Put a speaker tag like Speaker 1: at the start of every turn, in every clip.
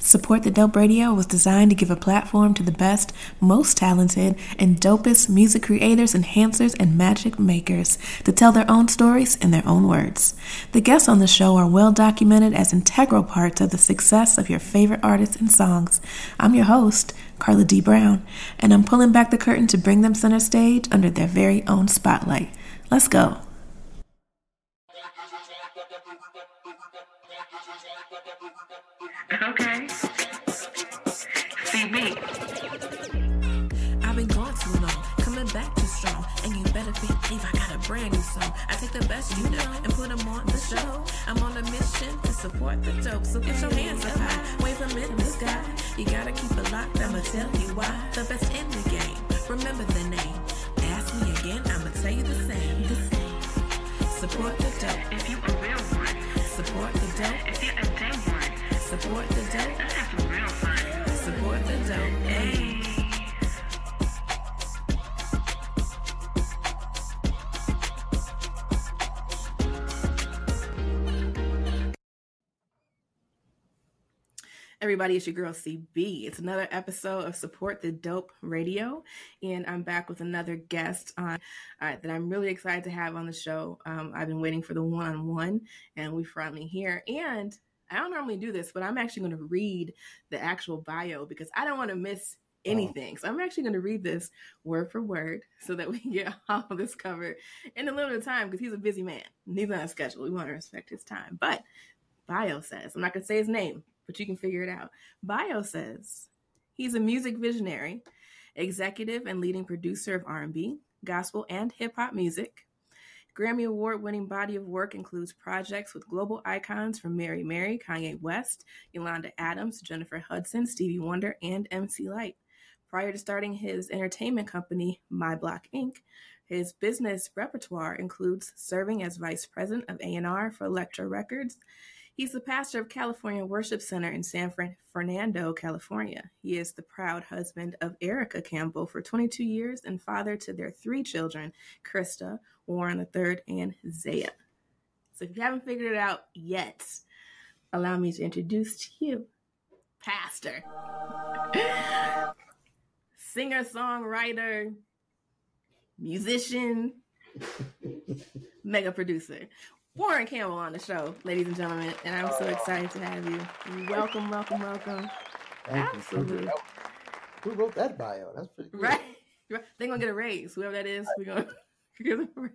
Speaker 1: Support the Dope Radio was designed to give a platform to the best, most talented, and dopest music creators, enhancers, and magic makers to tell their own stories in their own words. The guests on the show are well documented as integral parts of the success of your favorite artists and songs. I'm your host, Carla D. Brown, and I'm pulling back the curtain to bring them center stage under their very own spotlight. Let's go.
Speaker 2: Okay. CB.
Speaker 1: I've been gone too long, coming back too strong, and you better believe I got a brand new song. I take the best you know and put them on the show. I'm on a mission to support the dope, so get your hands up high, wave them in the sky. You gotta keep it locked, I'ma tell you why. The best in the game, remember the name. Ask me again, I'ma tell you the same. The same. Support the dope,
Speaker 2: If you a real one,
Speaker 1: support the dope,
Speaker 2: if you a day
Speaker 1: support the dope, support the dope. Hey. Everybody, it's your girl CB. It's another episode of Support the Dope Radio, and I'm back with another guest on uh, that I'm really excited to have on the show. Um, I've been waiting for the one-on-one, and we finally here. And I don't normally do this, but I'm actually going to read the actual bio because I don't want to miss oh. anything. So I'm actually going to read this word for word so that we can get all of this covered in a little bit of time because he's a busy man. He's on a schedule. We want to respect his time, but bio says I'm not going to say his name but you can figure it out. Bio says he's a music visionary, executive and leading producer of R&B, gospel, and hip hop music. Grammy award-winning body of work includes projects with global icons from Mary Mary, Kanye West, Yolanda Adams, Jennifer Hudson, Stevie Wonder, and MC Lyte. Prior to starting his entertainment company, My Block Inc., his business repertoire includes serving as vice president of A&R for Elektra Records He's the pastor of California Worship Center in San Fernando, California. He is the proud husband of Erica Campbell for 22 years and father to their three children, Krista, Warryn III, and Zaya. So if you haven't figured it out yet, allow me to introduce to you Pastor, singer, songwriter, musician, mega producer. Warryn Campbell on the show, ladies and gentlemen, and I'm so excited to have you. Welcome, welcome, welcome.
Speaker 3: Thank you.
Speaker 1: Absolutely.
Speaker 3: Who wrote that bio? That's pretty good.
Speaker 1: Right? right. They're gonna get a raise. Whoever that is, we're gonna a raise.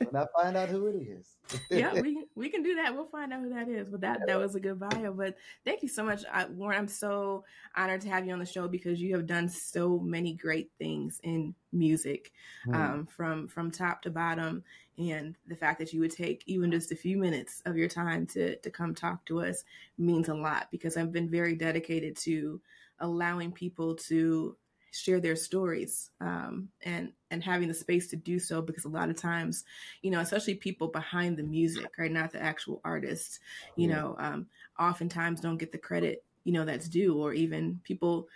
Speaker 3: When I find out who it is.
Speaker 1: yeah, we we can do that. We'll find out who that is. But that that was a good bio. But thank you so much, I, Warryn. I'm so honored to have you on the show because you have done so many great things in music,
Speaker 3: Hmm.
Speaker 1: um, from from top to bottom. And the fact that you would take even just a few minutes of your time to to come talk to us means a lot because I've been very dedicated to allowing people to share their stories um, and and having the space to do so because a lot of times you know especially people behind the music right not the actual artists you
Speaker 3: Yeah.
Speaker 1: know um, oftentimes don't get the credit you know that's due or even people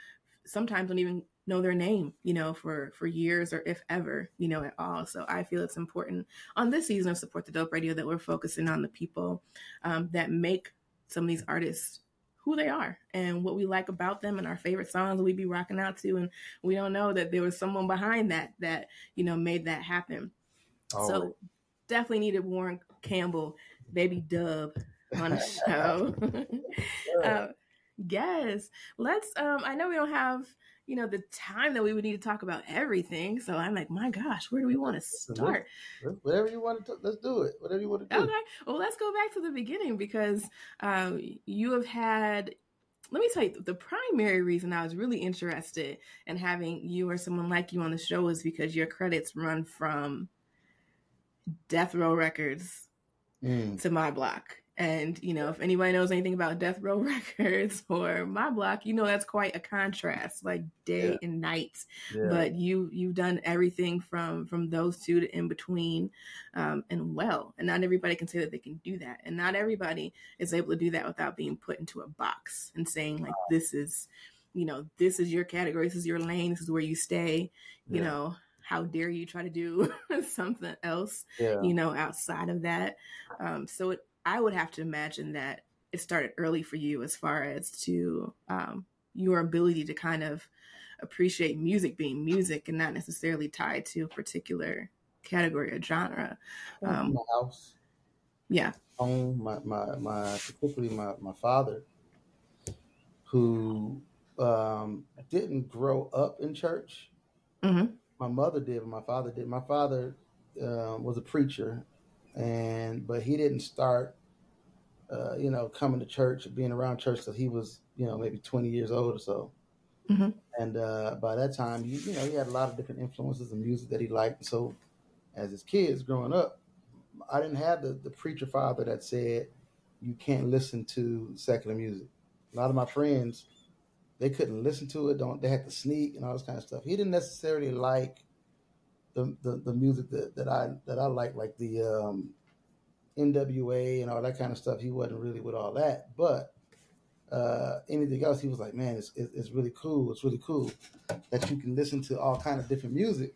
Speaker 1: sometimes don't even know their name you know for for years or if ever you know at all so i feel it's important on this season of support the dope radio that we're focusing on the people um, that make some of these artists who they are and what we like about them and our favorite songs we be rocking out to. And we don't know that there was someone behind that that you know made that happen.
Speaker 3: Always.
Speaker 1: so definitely needed warryn campbell baby dub on the show. Uh, yes. Let's um i know we don't have you know the time that we would need to talk about everything so i'm like my gosh where do we want to start
Speaker 3: Whatever you want to, let's do it. Whatever you want to do.
Speaker 1: Okay. Well, let's go back to the beginning because um, you have had. Let me tell you, the primary reason I was really interested in having you or someone like you on the show is because your credits run from Death Row Records
Speaker 3: Mm.
Speaker 1: to My Block. And, you know, if anybody knows anything about Death Row Records or My Block, you know that's quite a contrast, like day
Speaker 3: Yeah.
Speaker 1: and night
Speaker 3: Yeah.
Speaker 1: but you you've done everything from from those two to in between um, and well and not everybody can say that they can do that and not everybody is able to do that without being put into a box and saying like this is you know this is your category this is your lane this is where you stay you
Speaker 3: Yeah.
Speaker 1: know how dare you try to do something else
Speaker 3: yeah.
Speaker 1: you know outside of that um, so it, i would have to imagine that it started early for you as far as to um, your ability to kind of appreciate music being music and not necessarily tied to a particular category or genre. Um,
Speaker 3: my house,
Speaker 1: yeah.
Speaker 3: home, my, my, my particularly my, my father, who um, didn't grow up in church.
Speaker 1: hmm
Speaker 3: My mother did, but my father did. My father um, was a preacher, and but he didn't start, uh, you know, coming to church being around church till he was, you know, maybe twenty years old or so.
Speaker 1: Mhm.
Speaker 3: And uh, by that time, you, you know, he had a lot of different influences and music that he liked. So, as his kids growing up, I didn't have the, the preacher father that said you can't listen to secular music. A lot of my friends, they couldn't listen to it. Don't they had to sneak and all this kind of stuff. He didn't necessarily like the the, the music that, that I that I like, like the um, NWA and all that kind of stuff. He wasn't really with all that, but uh, anything else, he was like, man, it's, it's really cool. It's really cool that you can listen to all kind of different music,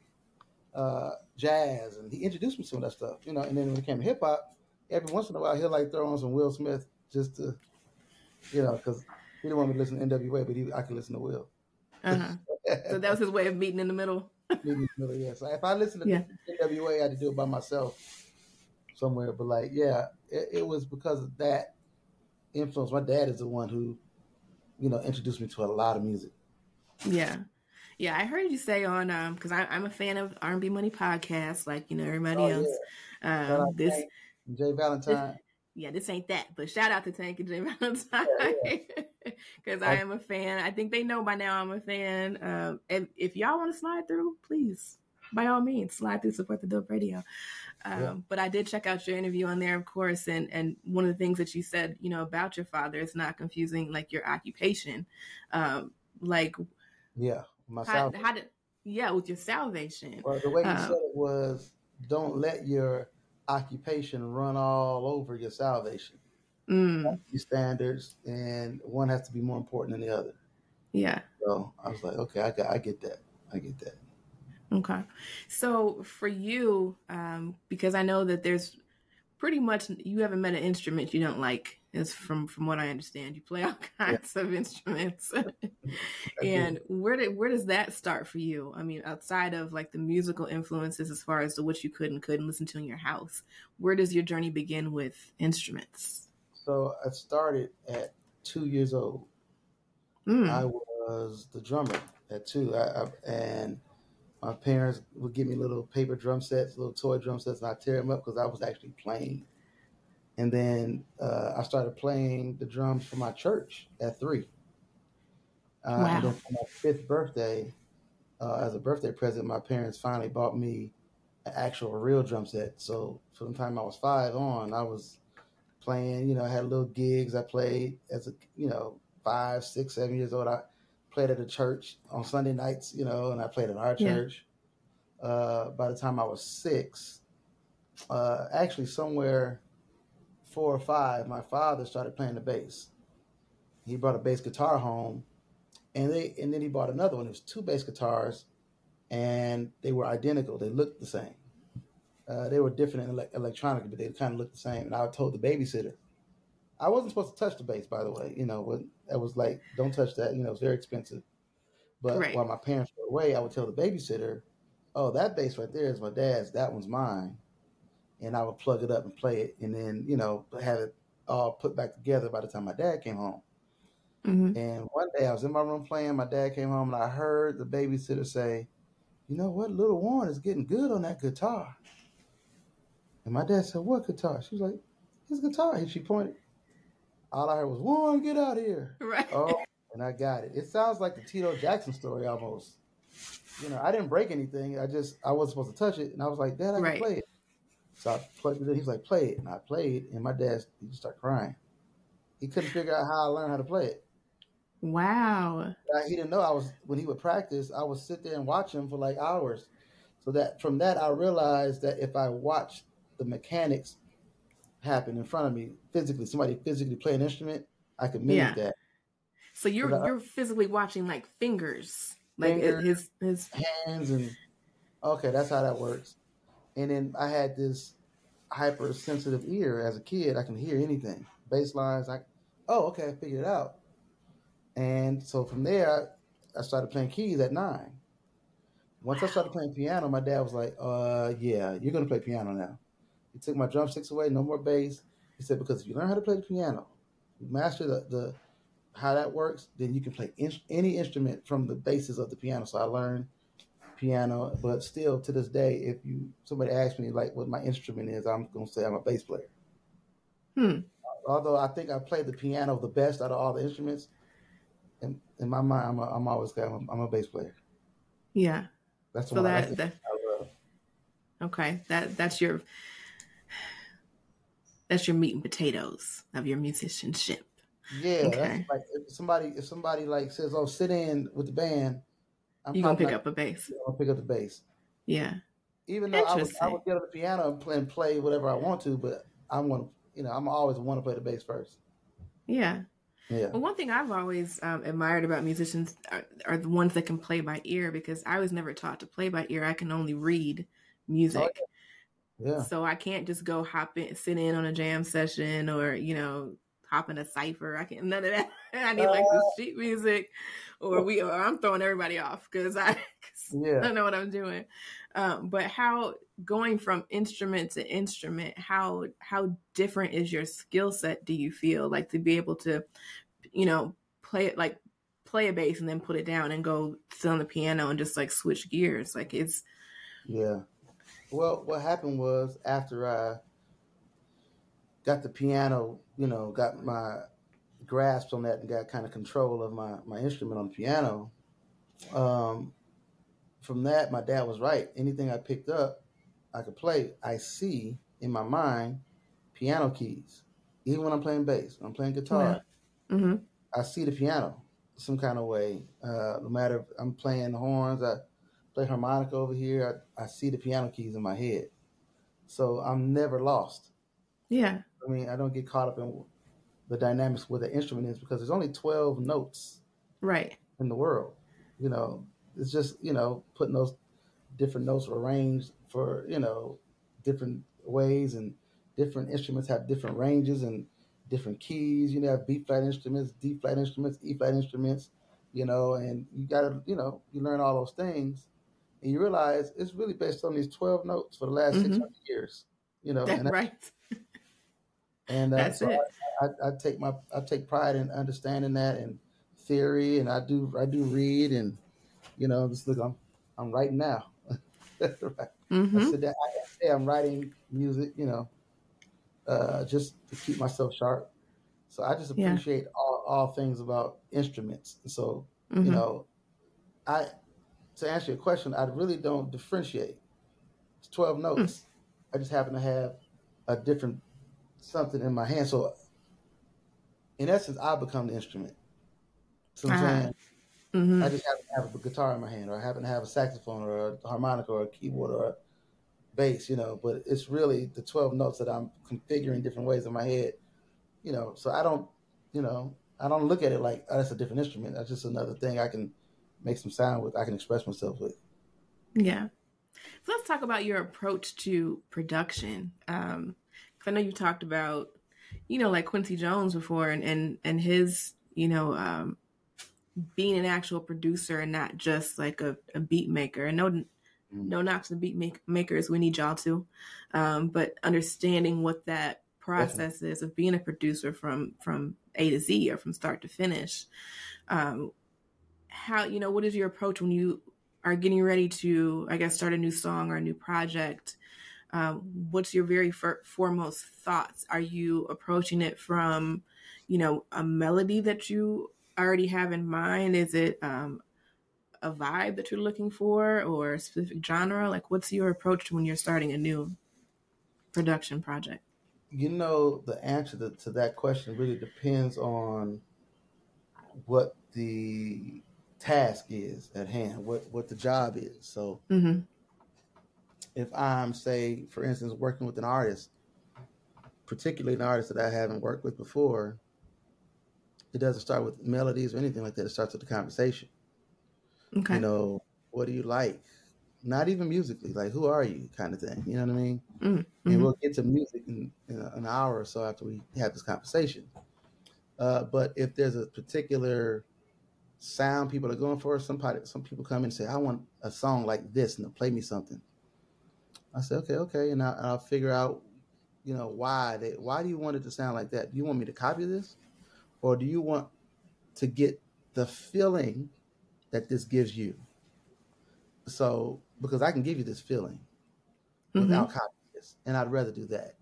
Speaker 3: uh, jazz, and he introduced me to some of that stuff, you know. And then when it came to hip hop, every once in a while he'll like throw on some Will Smith just to, you know, because he didn't want me to listen to NWA, but he, I could listen to Will.
Speaker 1: Uh-huh. So that was his way of meeting in the middle.
Speaker 3: Really, yeah. If I listened to
Speaker 1: Yeah.
Speaker 3: NWA, I had to do it by myself somewhere. But like, yeah, it, it was because of that influence. My dad is the one who, you know, introduced me to a lot of music.
Speaker 1: Yeah. Yeah, I heard you say on um because I'm a fan of R&B Money podcast, like you know everybody
Speaker 3: Oh,
Speaker 1: else.
Speaker 3: Shout
Speaker 1: Um, this
Speaker 3: J. Valentine.
Speaker 1: Yeah, this ain't that, but shout out to Tank and J. Valentine because I am a fan. I think they know by now I'm a fan. Um, and if y'all want to slide through, please, by all means, slide through support the Dope Radio. Um,
Speaker 3: Yeah.
Speaker 1: But I did check out your interview on there, of course, and and one of the things that you said, you know, about your father is not confusing like your occupation, um, like
Speaker 3: Yeah, my
Speaker 1: how, how did yeah with your salvation.
Speaker 3: Well, the way he
Speaker 1: Um,
Speaker 3: said it was, don't let your occupation run all over your salvation.
Speaker 1: Mm,
Speaker 3: These standards, and one has to be more important than the other.
Speaker 1: yeah.
Speaker 3: So I was like, okay, I got, I get that, I get that.
Speaker 1: Okay. So for you, um, because I know that there's pretty much you haven't met an instrument you don't like, is from from what I understand. You play all kinds of instruments. and where did where does that start for you? I mean, outside of like the musical influences as far as to what you could and couldn't listen to in your house, where does your journey begin with instruments?
Speaker 3: So I started at two years old.
Speaker 1: Mm.
Speaker 3: I was the drummer at two, I, I, and my parents would give me little paper drum sets, little toy drum sets, and I tear them up because I was actually playing. And then uh, I started playing the drums for my church at three. Uh,
Speaker 1: Wow.
Speaker 3: And then for my fifth birthday, uh, as a birthday present, my parents finally bought me an actual real drum set. So from the time I was five on, I was playing. You know, I had little gigs. I played as a you know five, six, seven years old. I played at a church on Sunday nights. You know, and I played at our
Speaker 1: Yeah.
Speaker 3: church. Uh, by the time I was six, uh, actually somewhere four or five, my father started playing the bass. He brought a bass guitar home, and they and then he bought another one. It was two bass guitars, and they were identical. They looked the same. Uh, they were different in ele- electronically, but they kind of looked the same. And I told the babysitter, I wasn't supposed to touch the bass, by the way. You know, that was like, don't touch that. You know, it's very expensive. But
Speaker 1: Right.
Speaker 3: while my parents were away, I would tell the babysitter, oh, that bass right there is my dad's. That one's mine. And I would plug it up and play it, and then you know have it all put back together by the time my dad came home.
Speaker 1: hmm
Speaker 3: And one day I was in my room playing. My dad came home and I heard the babysitter say, "You know what? Little Warryn is getting good on that guitar." And my dad said, "What guitar?" She was like, "His guitar." And she pointed. All I heard was, "Warryn, get out here!"
Speaker 1: Right.
Speaker 3: Oh, and I got it. It sounds like the Tito Jackson story almost. You know, I didn't break anything. I just I wasn't supposed to touch it, and I was like, "Dad, I can
Speaker 1: Right.
Speaker 3: play it." So I plugged it in. He was like, "Play it," and I played. And my dad he just started crying. He couldn't figure out how I learned how to play it.
Speaker 1: Wow.
Speaker 3: He didn't know I was when he would practice. I would sit there and watch him for like hours. So that from that I realized that if I watched the mechanics happen in front of me physically, somebody physically play an instrument, I could mimic
Speaker 1: Yeah.
Speaker 3: that.
Speaker 1: So you're
Speaker 3: I-
Speaker 1: you're physically watching like fingers, like
Speaker 3: Fingers.
Speaker 1: his his.
Speaker 3: Hands and okay, that's how that works. And then I had this hypersensitive ear as a kid. I can hear anything, bass lines. I oh, okay, I figured it out. And so from there, I, I started playing keys at nine. Once I started playing piano, my dad was like, uh, yeah, you're gonna play piano now. He took my drumsticks away, no more bass. He said, because if you learn how to play the piano, master the, the how that works, then you can play in, any instrument from the basis of the piano. So I learned piano, but still to this day, if you somebody asks me like what my instrument is, I'm gonna say I'm a bass player.
Speaker 1: Hmm.
Speaker 3: Although I think I play the piano the best out of all the instruments, in, in my mind, I'm, a, I'm always I'm a, I'm a bass player.
Speaker 1: Yeah.
Speaker 3: That's
Speaker 1: So that, that okay. That that's your that's your meat and potatoes of your musicianship.
Speaker 3: Yeah,
Speaker 1: Okay.
Speaker 3: like if somebody if somebody like says, "Oh, sit in with the band," I'm
Speaker 1: You're gonna pick
Speaker 3: not
Speaker 1: up a bass.
Speaker 3: gonna pick up the bass.
Speaker 1: Yeah.
Speaker 3: Even though I would, I would get on the piano and play, and play whatever I want to, but I'm gonna, you know, I'm always want to play the bass first.
Speaker 1: Yeah.
Speaker 3: Yeah,
Speaker 1: Well, one thing I've always um, admired about musicians are, are the ones that can play by ear because I was never taught to play by ear. I can only read music.
Speaker 3: yeah,
Speaker 1: So I can't just go hop in, sit in on a jam session or, you know, in a cipher. I can't, none of that. I need like the sheet music or we, or I'm throwing everybody off because I
Speaker 3: yeah.
Speaker 1: don't know what I'm doing. Um, but how going from instrument to instrument, how, how different is your skill set? Do you feel like to be able to, you know, play it like play a bass and then put it down and go sit on the piano and just like switch gears? Like it's,
Speaker 3: Yeah. Well, what happened was after I got the piano, you know, got my grasp on that and got kind of control of my, my instrument on the piano. Um, from that, my dad was right. Anything I picked up, I could play. I see in my mind piano keys. Even when I'm playing bass, when I'm playing guitar,
Speaker 1: hmm
Speaker 3: I see the piano some kind of way. Uh, no matter if I'm playing the horns, I play harmonica over here. I, I see the piano keys in my head, so I'm never lost.
Speaker 1: yeah,
Speaker 3: I mean, I don't get caught up in the dynamics where the instrument is because there's only 12 notes
Speaker 1: right.
Speaker 3: in the world. You know, it's just you know putting those different notes arranged for you know different ways and different instruments have different ranges and different keys. You know, have B flat instruments, D flat instruments, E flat instruments. You know, and you gotta you know you learn all those things, and you realize it's really based on these 12 notes for the last
Speaker 1: Mhm.
Speaker 3: 600 years. You know,
Speaker 1: That's
Speaker 3: and
Speaker 1: right.
Speaker 3: and uh,
Speaker 1: That's
Speaker 3: so
Speaker 1: it.
Speaker 3: I, I, I take my I take pride in understanding that and theory, and I do I do read, and you know, just look, I'm I'm writing now. Right.
Speaker 1: hmm
Speaker 3: I sit down, I, I'm writing music, you know, uh, just to keep myself sharp. So I just
Speaker 1: Yeah.
Speaker 3: appreciate all, all things about instruments. So
Speaker 1: hmm
Speaker 3: you know, I to answer your question, I really don't differentiate. It's twelve notes. I just happen to have a different something in my hand. So in essence, I become the instrument. So I'm
Speaker 1: Ah.
Speaker 3: saying
Speaker 1: hmm
Speaker 3: I just happen to have a guitar in my hand, or I happen to have a saxophone, or a harmonica, or a keyboard, or a bass. You know, but it's really the twelve notes that I'm configuring different ways in my head. You know, so I don't, you know, I don't look at it like oh, that's a different instrument. That's just another thing I can make some sound with. I can express myself with.
Speaker 1: Yeah. So let's talk about your approach to production. Um, I know you talked about, you know, like Quincy Jones before, and and and his, you know, um, being an actual producer and not just like a, a beat maker. And no, no knocks to beat make, makers. We need y'all to, um, but understanding what that process is of being a producer from from A to Z or from start to finish. Um, how you know what is your approach when you are getting ready to, I guess, start a new song or a new project? Um, what's your very fir- foremost thoughts? Are you approaching it from, you know, a melody that you already have in mind? Is it um, a vibe that you're looking for or a specific genre? Like, what's your approach when you're starting a new production project?
Speaker 3: You know, the answer to, to that question really depends on what the task is at hand, what what the job is. So
Speaker 1: Mm-hmm.
Speaker 3: If I'm, say, for instance, working with an artist, particularly an artist that I haven't worked with before, it doesn't start with melodies or anything like that. It starts with the conversation.
Speaker 1: Okay.
Speaker 3: You know, what do you like? Not even musically, like who are you, kind of thing. You know what I mean?
Speaker 1: Mm,
Speaker 3: And
Speaker 1: mhm.
Speaker 3: we'll get to music in, in an hour or so after we have this conversation. Uh, but if there's a particular sound people are going for, somebody, some people come in and say, "I want a song like this," and they'll play me something. I say, "Okay, okay," and, I, and I'll figure out, you know, why they, why do you want it to sound like that? Do you want me to copy this, or do you want to get the feeling that this gives you? So, because I can give you this feeling
Speaker 1: Mhm.
Speaker 3: without copying this, and I'd rather do that.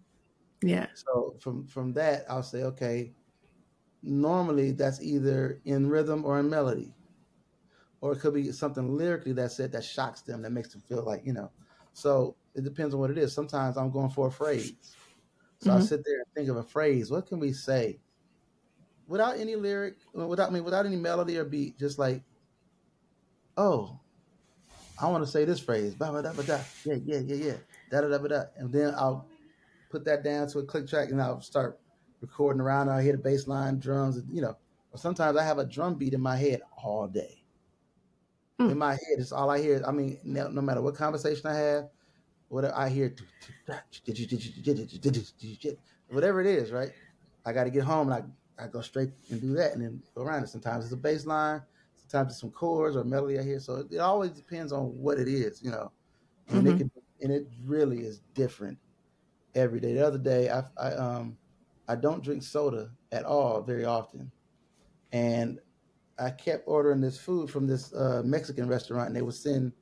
Speaker 1: Yeah.
Speaker 3: So from from that, I'll say, okay, normally that's either in rhythm or in melody, or it could be something lyrically that said that shocks them, that makes them feel like you know. So it depends on what it is. Sometimes I'm going for a phrase, so I
Speaker 1: Mhm.
Speaker 3: sit there and think of a phrase. What can we say without any lyric, without I mean, without any melody or beat? Just like, oh, I want to say this phrase, ba ba da ba da, yeah, yeah, yeah, yeah, da da da ba da, and then I'll put that down to a click track and I'll start recording around. I'll hear the bass line, drums, you know. Or sometimes I have a drum beat in my head all day.
Speaker 1: Hmm.
Speaker 3: In my head, it's all I hear. I mean, no, no matter what conversation I have, whatever I hear, whatever it is, right? I got to get home and I, I go straight and do that and then go around it. Sometimes it's a bass line, sometimes it's some chords or melody I hear. So it, it always depends on what it is, you know. And
Speaker 1: Mhm.
Speaker 3: it can, and it really is different every day. The other day, I, I um I don't drink soda at all very often, and I kept ordering this food from this uh, Mexican restaurant, and they would send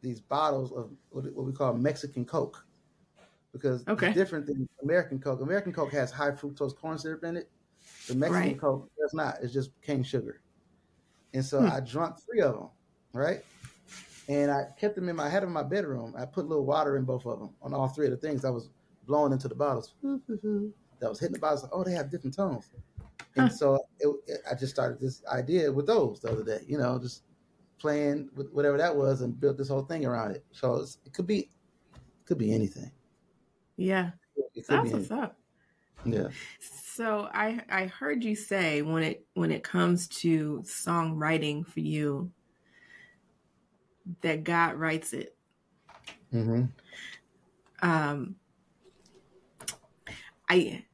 Speaker 3: these bottles of what, what we call Mexican Coke because
Speaker 1: Okay.
Speaker 3: it's different than American Coke. American Coke has high fructose corn syrup in it. The Mexican
Speaker 1: Right.
Speaker 3: Coke does not. It's just cane sugar. And so
Speaker 1: Hmm.
Speaker 3: I drunk three of them, right? And I kept them in my head in my bedroom. I put a little water in both of them on all three of the things. I was blowing into the bottles. That was hitting the bottles. Oh, they have different tones. And
Speaker 1: Huh.
Speaker 3: so it, it, I just started this idea with those the other day. You know, just playing with whatever that was and built this whole thing around it. So it's, it could be, it could be anything.
Speaker 1: Yeah.
Speaker 3: It could
Speaker 1: That's
Speaker 3: be
Speaker 1: what's up.
Speaker 3: Yeah.
Speaker 1: So I I heard you say when it when it comes to songwriting for you that God writes it.
Speaker 3: hmm
Speaker 1: Um I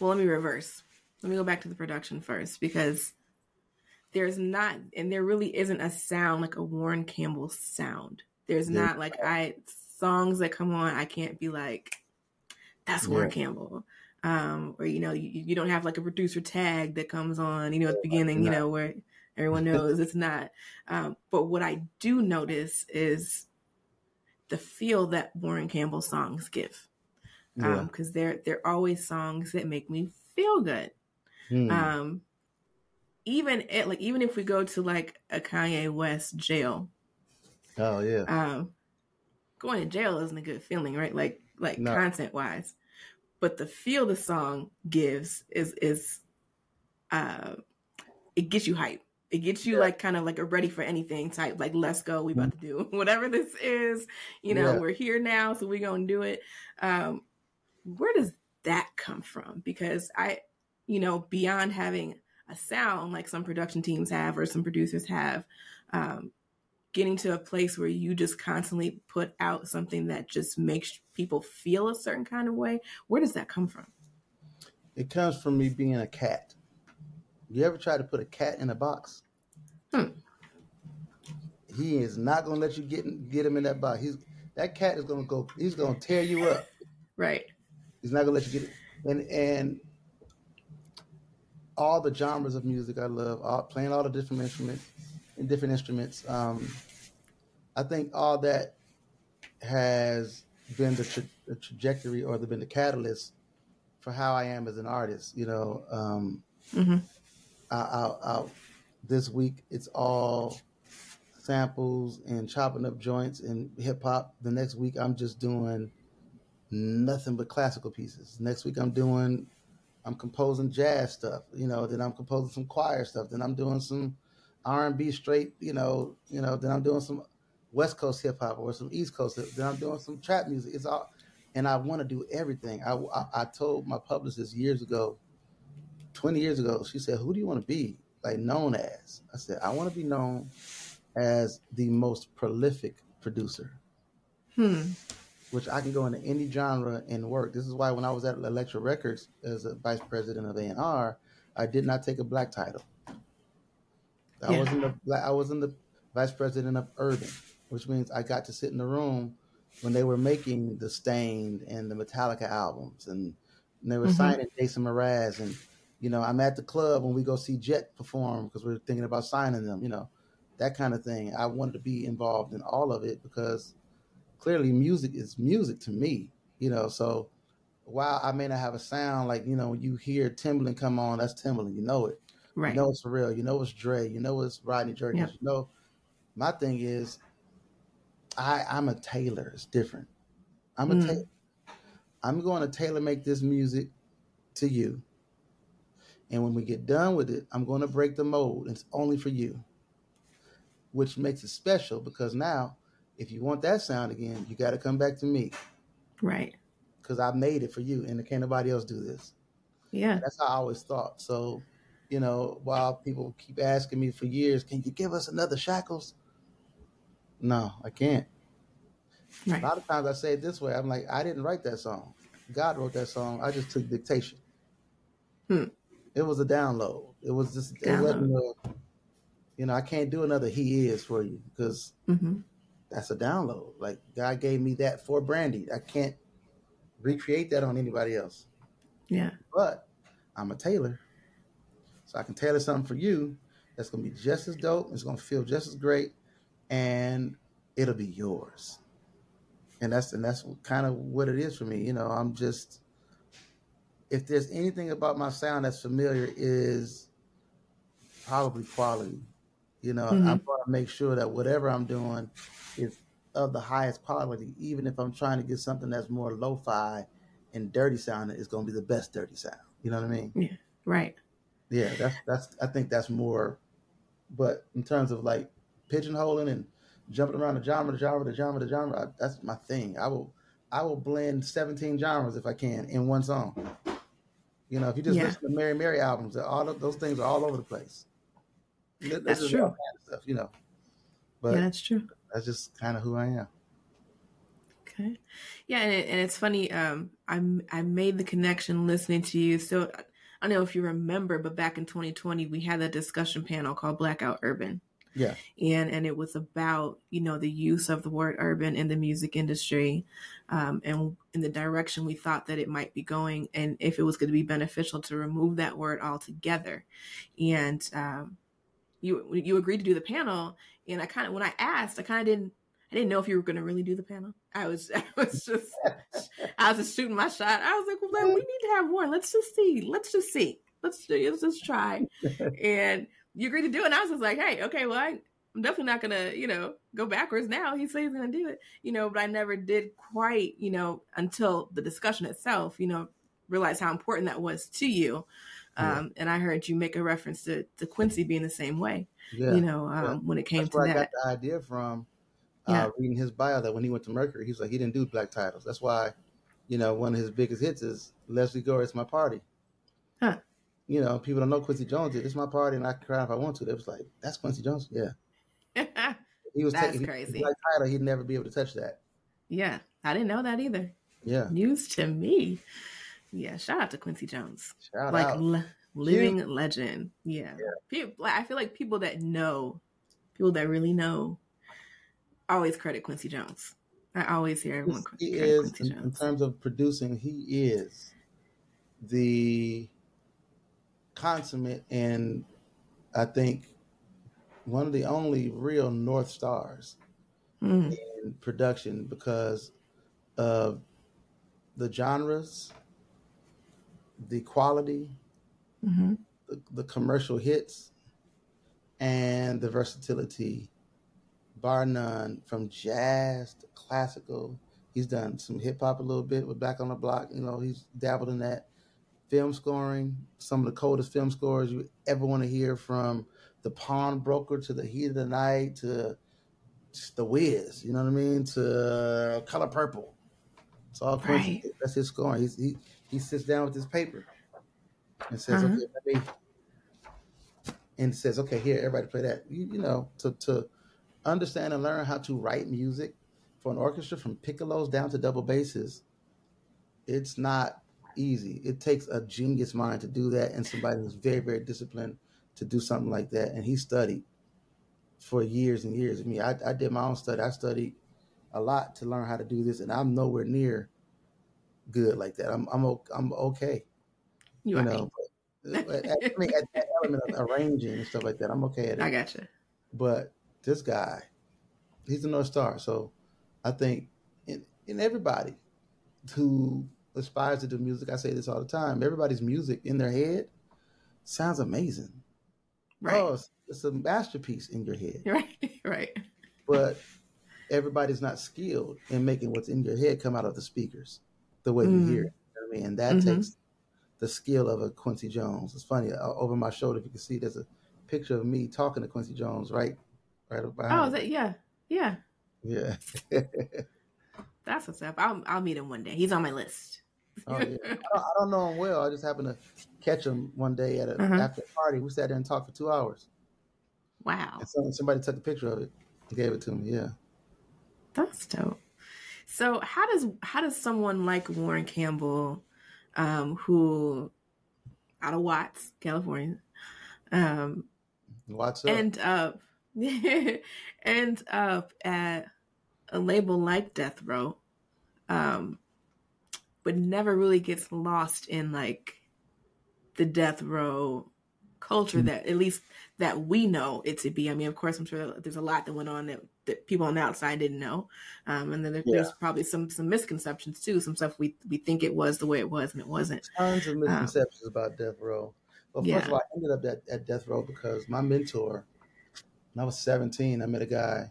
Speaker 1: well let me reverse. Let me go back to the production first because there's not and there really isn't a sound like a Warryn Campbell sound. There's
Speaker 3: There-
Speaker 1: not like I songs that come on I can't be like that's
Speaker 3: Warryn
Speaker 1: Campbell. Um or you know you, you don't have like a producer tag that comes on you know at the beginning you know where everyone knows it's not. Um but what I do notice is the feel that Warryn Campbell songs give
Speaker 3: Yeah.
Speaker 1: um because they're they're always songs that make me feel good
Speaker 3: Hmm.
Speaker 1: um even it, like even if we go to like a kanye west jail
Speaker 3: oh yeah.
Speaker 1: um going to jail isn't a good feeling right like like
Speaker 3: No.
Speaker 1: content wise but the feel the song gives is is uh it gets you hype it gets you
Speaker 3: Yeah.
Speaker 1: like kind of like a ready for anything type like let's go we about to do whatever this is you know
Speaker 3: Yeah.
Speaker 1: we're here now so we're gonna do it um where does that come from because i you know beyond having a sound like some production teams have or some producers have um getting to a place where you just constantly put out something that just makes people feel a certain kind of way where does that come from
Speaker 3: It comes from me being a cat. You ever try to put a cat in a box?
Speaker 1: Hmm.
Speaker 3: He is not gonna let you get get him in that box. He's that cat is gonna go. He's gonna tear you up.
Speaker 1: right
Speaker 3: He's not gonna let you get it. And and all the genres of music I love, all, playing all the different instruments and different instruments. Um, I think all that has been the, tra- the trajectory or the, been the catalyst for how I am as an artist. You know, um,
Speaker 1: hmm
Speaker 3: I, I, I, this week it's all samples and chopping up joints and hip hop. The next week I'm just doing nothing but classical pieces. Next week I'm doing, I'm composing jazz stuff. You know, then I'm composing some choir stuff. Then I'm doing some R and B straight. You know, you know. Then I'm doing some West Coast hip hop or some East Coast. Then I'm doing some trap music. It's all, and I want to do everything. I, I I told my publicist years ago 20 years ago, she said, Who do you want to be like known as? I said, I want to be known as the most prolific producer,
Speaker 1: hmm
Speaker 3: which I can go into any genre and work. This is why when I was at Elektra Records as a vice president of A&R, I did not take a black title. I
Speaker 1: Yeah.
Speaker 3: wasn't the I wasn't the vice president of urban, which means I got to sit in the room when they were making the Staind and the Metallica albums, and, and they were
Speaker 1: Mhm.
Speaker 3: signing Jason Mraz, and you know I'm at the club when we go see Jet perform because we're thinking about signing them, you know, that kind of thing. I wanted to be involved in all of it because clearly music is music to me, you know. So while I may not have a sound like you know you hear Timbaland come on, that's Timbaland, you know it.
Speaker 1: Right.
Speaker 3: You know it's for real. You know it's Dre. You know it's Rodney Jerkins.
Speaker 1: Yeah.
Speaker 3: You know, my thing is, I I'm a tailor. It's different. I'm a
Speaker 1: Mm.
Speaker 3: tailor. I'm going to tailor make this music to you. And when we get done with it, I'm going to break the mold. It's only for you, which makes it special because now, if you want that sound again, you got to come back to me
Speaker 1: Right.
Speaker 3: because I made it for you, and can't nobody else do this.
Speaker 1: Yeah.
Speaker 3: That's how I always thought. So, you know, while people keep asking me for years, can you give us another Shackles? No, I can't. A lot of times I say it this way I'm like, I didn't write that song. God wrote that song. I just took dictation.
Speaker 1: Hmm.
Speaker 3: It was a download. It was just, it wasn't a, you know, I can't do another He Is for you because
Speaker 1: hmm
Speaker 3: that's a download. Like, God gave me that for Brandy. I can't recreate that on anybody else.
Speaker 1: Yeah.
Speaker 3: but I'm a tailor. So I can tailor something for you that's going to be just as dope. It's going to feel just as great, and it'll be yours. And that's and that's kind of what it is for me. You know, I'm just if there's anything about my sound that's familiar is probably quality. You know,
Speaker 1: Mhm.
Speaker 3: I'm to make sure that whatever I'm doing is of the highest quality, even if I'm trying to get something that's more lo-fi and dirty sounding, it's going to be the best dirty sound. You know what I mean? Yeah.
Speaker 1: Right.
Speaker 3: Yeah, that's that's. I think that's more. But in terms of like pigeonholing and jumping around the genre, the genre, the genre, the genre, I, that's my thing. I will, I will blend seventeen genres if I can in one song. You know, if you just
Speaker 1: Yeah.
Speaker 3: listen to Mary Mary albums, all of those things are all over the place.
Speaker 1: That's true.
Speaker 3: kind of stuff, you know. But
Speaker 1: yeah, that's true.
Speaker 3: That's just kind of who I am.
Speaker 1: Okay. Yeah, and, it, and it's funny. Um, I I made the connection listening to you. So I don't know if you remember, but back in 2020, we had that discussion panel called Blackout Urban.
Speaker 3: Yeah.
Speaker 1: and and it was about you know the use of the word urban in the music industry um, and in the direction we thought that it might be going and if it was going to be beneficial to remove that word altogether and um, you you agreed to do the panel and i kind of when i asked i kind of didn't i didn't know if you were going to really do the panel i was i was just i was just shooting my shot i was like well then we need to have one let's just see let's just see let's let's just try and you agreed to do it. And I was just like, hey, okay, well, I, I'm definitely not gonna, you know, go backwards now. He said he's gonna do it, you know, but I never did quite, you know, until the discussion itself, you know, realize how important that was to you.
Speaker 3: Yeah.
Speaker 1: Um, and I heard you make a reference to, to Quincy being the same way,
Speaker 3: Yeah,
Speaker 1: you know, um,
Speaker 3: Yeah.
Speaker 1: when it came
Speaker 3: that's
Speaker 1: to
Speaker 3: where I
Speaker 1: that.
Speaker 3: got the idea from. Uh,
Speaker 1: Yeah.
Speaker 3: reading his bio that when he went to Mercury, he was like he didn't do black titles. That's why, you know, one of his biggest hits is Lesley Gore. It's my party.
Speaker 1: Huh.
Speaker 3: You know, people don't know Quincy Jones did. It's my party, and I can cry if I want to. They was like, "That's Quincy Jones." Yeah, he was
Speaker 1: That's
Speaker 3: taking
Speaker 1: crazy.
Speaker 3: Black title, he'd never be able to touch that.
Speaker 1: yeah, I didn't know that either.
Speaker 3: Yeah,
Speaker 1: News to me. Yeah, shout out to Quincy Jones.
Speaker 3: shout
Speaker 1: like le- living legend. Yeah. People, like, I feel like people that know, people that really know, always credit Quincy Jones. I always hear everyone
Speaker 3: he
Speaker 1: credit
Speaker 3: is
Speaker 1: Quincy
Speaker 3: in, in terms of producing. He is the consummate and I think one of the only real North Stars
Speaker 1: Mm,
Speaker 3: in production because of the genres, the quality,
Speaker 1: hmm
Speaker 3: the, the commercial hits, and the versatility, bar none, from jazz to classical. He's done some hip hop a little bit with Back on the Block. You know, he's dabbled in that. Film scoring, some of the coldest film scores you ever want to hear from the Pawnbroker to the Heat of the Night to just the Wiz. You know what I mean? To Color Purple. It's all.
Speaker 1: Right.
Speaker 3: That's his scoring. He's, he he sits down with his paper and says,
Speaker 1: Uh-huh.
Speaker 3: "Okay, let me." And says, "Okay, here, everybody play that." You, you know, to to understand and learn how to write music for an orchestra from piccolos down to double basses. It's not easy. It takes a genius mind to do that, and somebody who's very, very disciplined to do something like that. And he studied for years and years. I mean, I, I did my own study. I studied a lot to learn how to do this, and I'm nowhere near good like that. I'm I'm I'm okay,
Speaker 1: You,
Speaker 3: you know. I mean, at that element of arranging and stuff like that, I'm okay at it.
Speaker 1: I gotcha.
Speaker 3: But this guy, he's a North Star. So I think in, in everybody who aspires to do music, I say this all the time, everybody's music in their head sounds amazing.
Speaker 1: Right.
Speaker 3: Oh, it's, it's a masterpiece in your head.
Speaker 1: Right. Right.
Speaker 3: But everybody's not skilled in making what's in your head come out of the speakers the way
Speaker 1: Mm.
Speaker 3: you hear it. You know I mean? And that
Speaker 1: Mhm.
Speaker 3: takes the skill of a Quincy Jones. It's funny, uh, over my shoulder, if you can see, there's a picture of me talking to Quincy Jones right right behind
Speaker 1: Oh, that, yeah. Yeah.
Speaker 3: Yeah.
Speaker 1: That's what's up. I'll I'll meet him one day. He's on my list.
Speaker 3: oh, yeah. I, don't, I don't know him well. I just happened to catch him one day at a
Speaker 1: Uh-huh.
Speaker 3: after a party. We sat there and talked for two hours.
Speaker 1: Wow.
Speaker 3: And so, somebody took a picture of it and gave it to me. Yeah.
Speaker 1: That's dope. So how does how does someone like Warryn Campbell, um, who out of Watts, California, um,
Speaker 3: up?
Speaker 1: end up end up at a label like Death Row, um, but never really gets lost in like the Death Row culture
Speaker 3: Mhm.
Speaker 1: that at least that we know it to be. I mean, of course, I'm sure there's a lot that went on that, that people on the outside didn't know, um, and then there, there's probably some some misconceptions too. Some stuff we we think it was the way it was and it wasn't.
Speaker 3: Tons of misconceptions about Death Row. Well, first
Speaker 1: Yeah.
Speaker 3: of all, I ended up at, at Death Row because my mentor, when I was 17, I met a guy.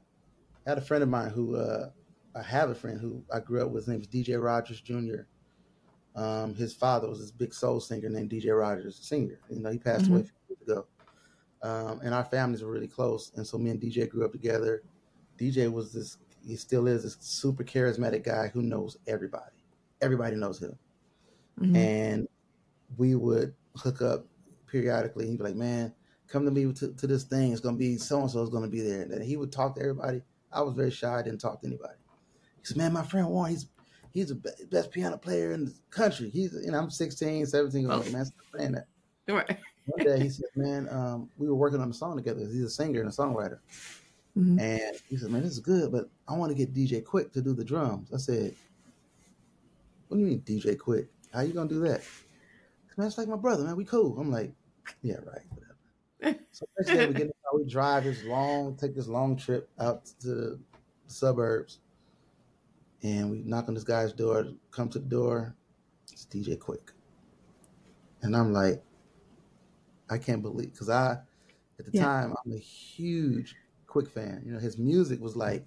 Speaker 3: I had a friend of mine who, uh, I have a friend who I grew up with. His name was DJ Rogers Jr. Um, his father was this big soul singer named DJ Rogers Sr. You know, he passed away a few years ago. Um, and our families were really close. And so me and DJ grew up together. DJ was this, he still is this super charismatic guy who knows everybody. Everybody knows him
Speaker 1: Mhm.
Speaker 3: and we would hook up periodically. He'd be like, "Man, come to me to, to this thing. It's gonna be so and so is gonna be there." And then he would talk to everybody. I was very shy. I didn't talk to anybody. He said, "Man, my friend Warryn, he's he's the best piano player in the country. He's you know I'm 16, 17. I'm like,
Speaker 1: Oh.
Speaker 3: man, stop saying that."
Speaker 1: Right.
Speaker 3: One day he said, "Man, um, we were working on a song together. He's a singer and a songwriter."
Speaker 1: Mhm.
Speaker 3: And he said, "Man, this is good, but I want to get DJ Quik to do the drums." I said, "What do you mean DJ Quik? How you gonna do that?" Man, it's like my brother, man. We cool. I'm like, "Yeah, right, whatever." So next day we get in car, we drive this long, take this long trip out to the suburbs, and we knock on this guy's door. Come to the door, it's DJ Quik, and I'm like, I can't believe because I, at the
Speaker 1: Yeah.
Speaker 3: time, I'm a huge Quik fan. You know, his music was like,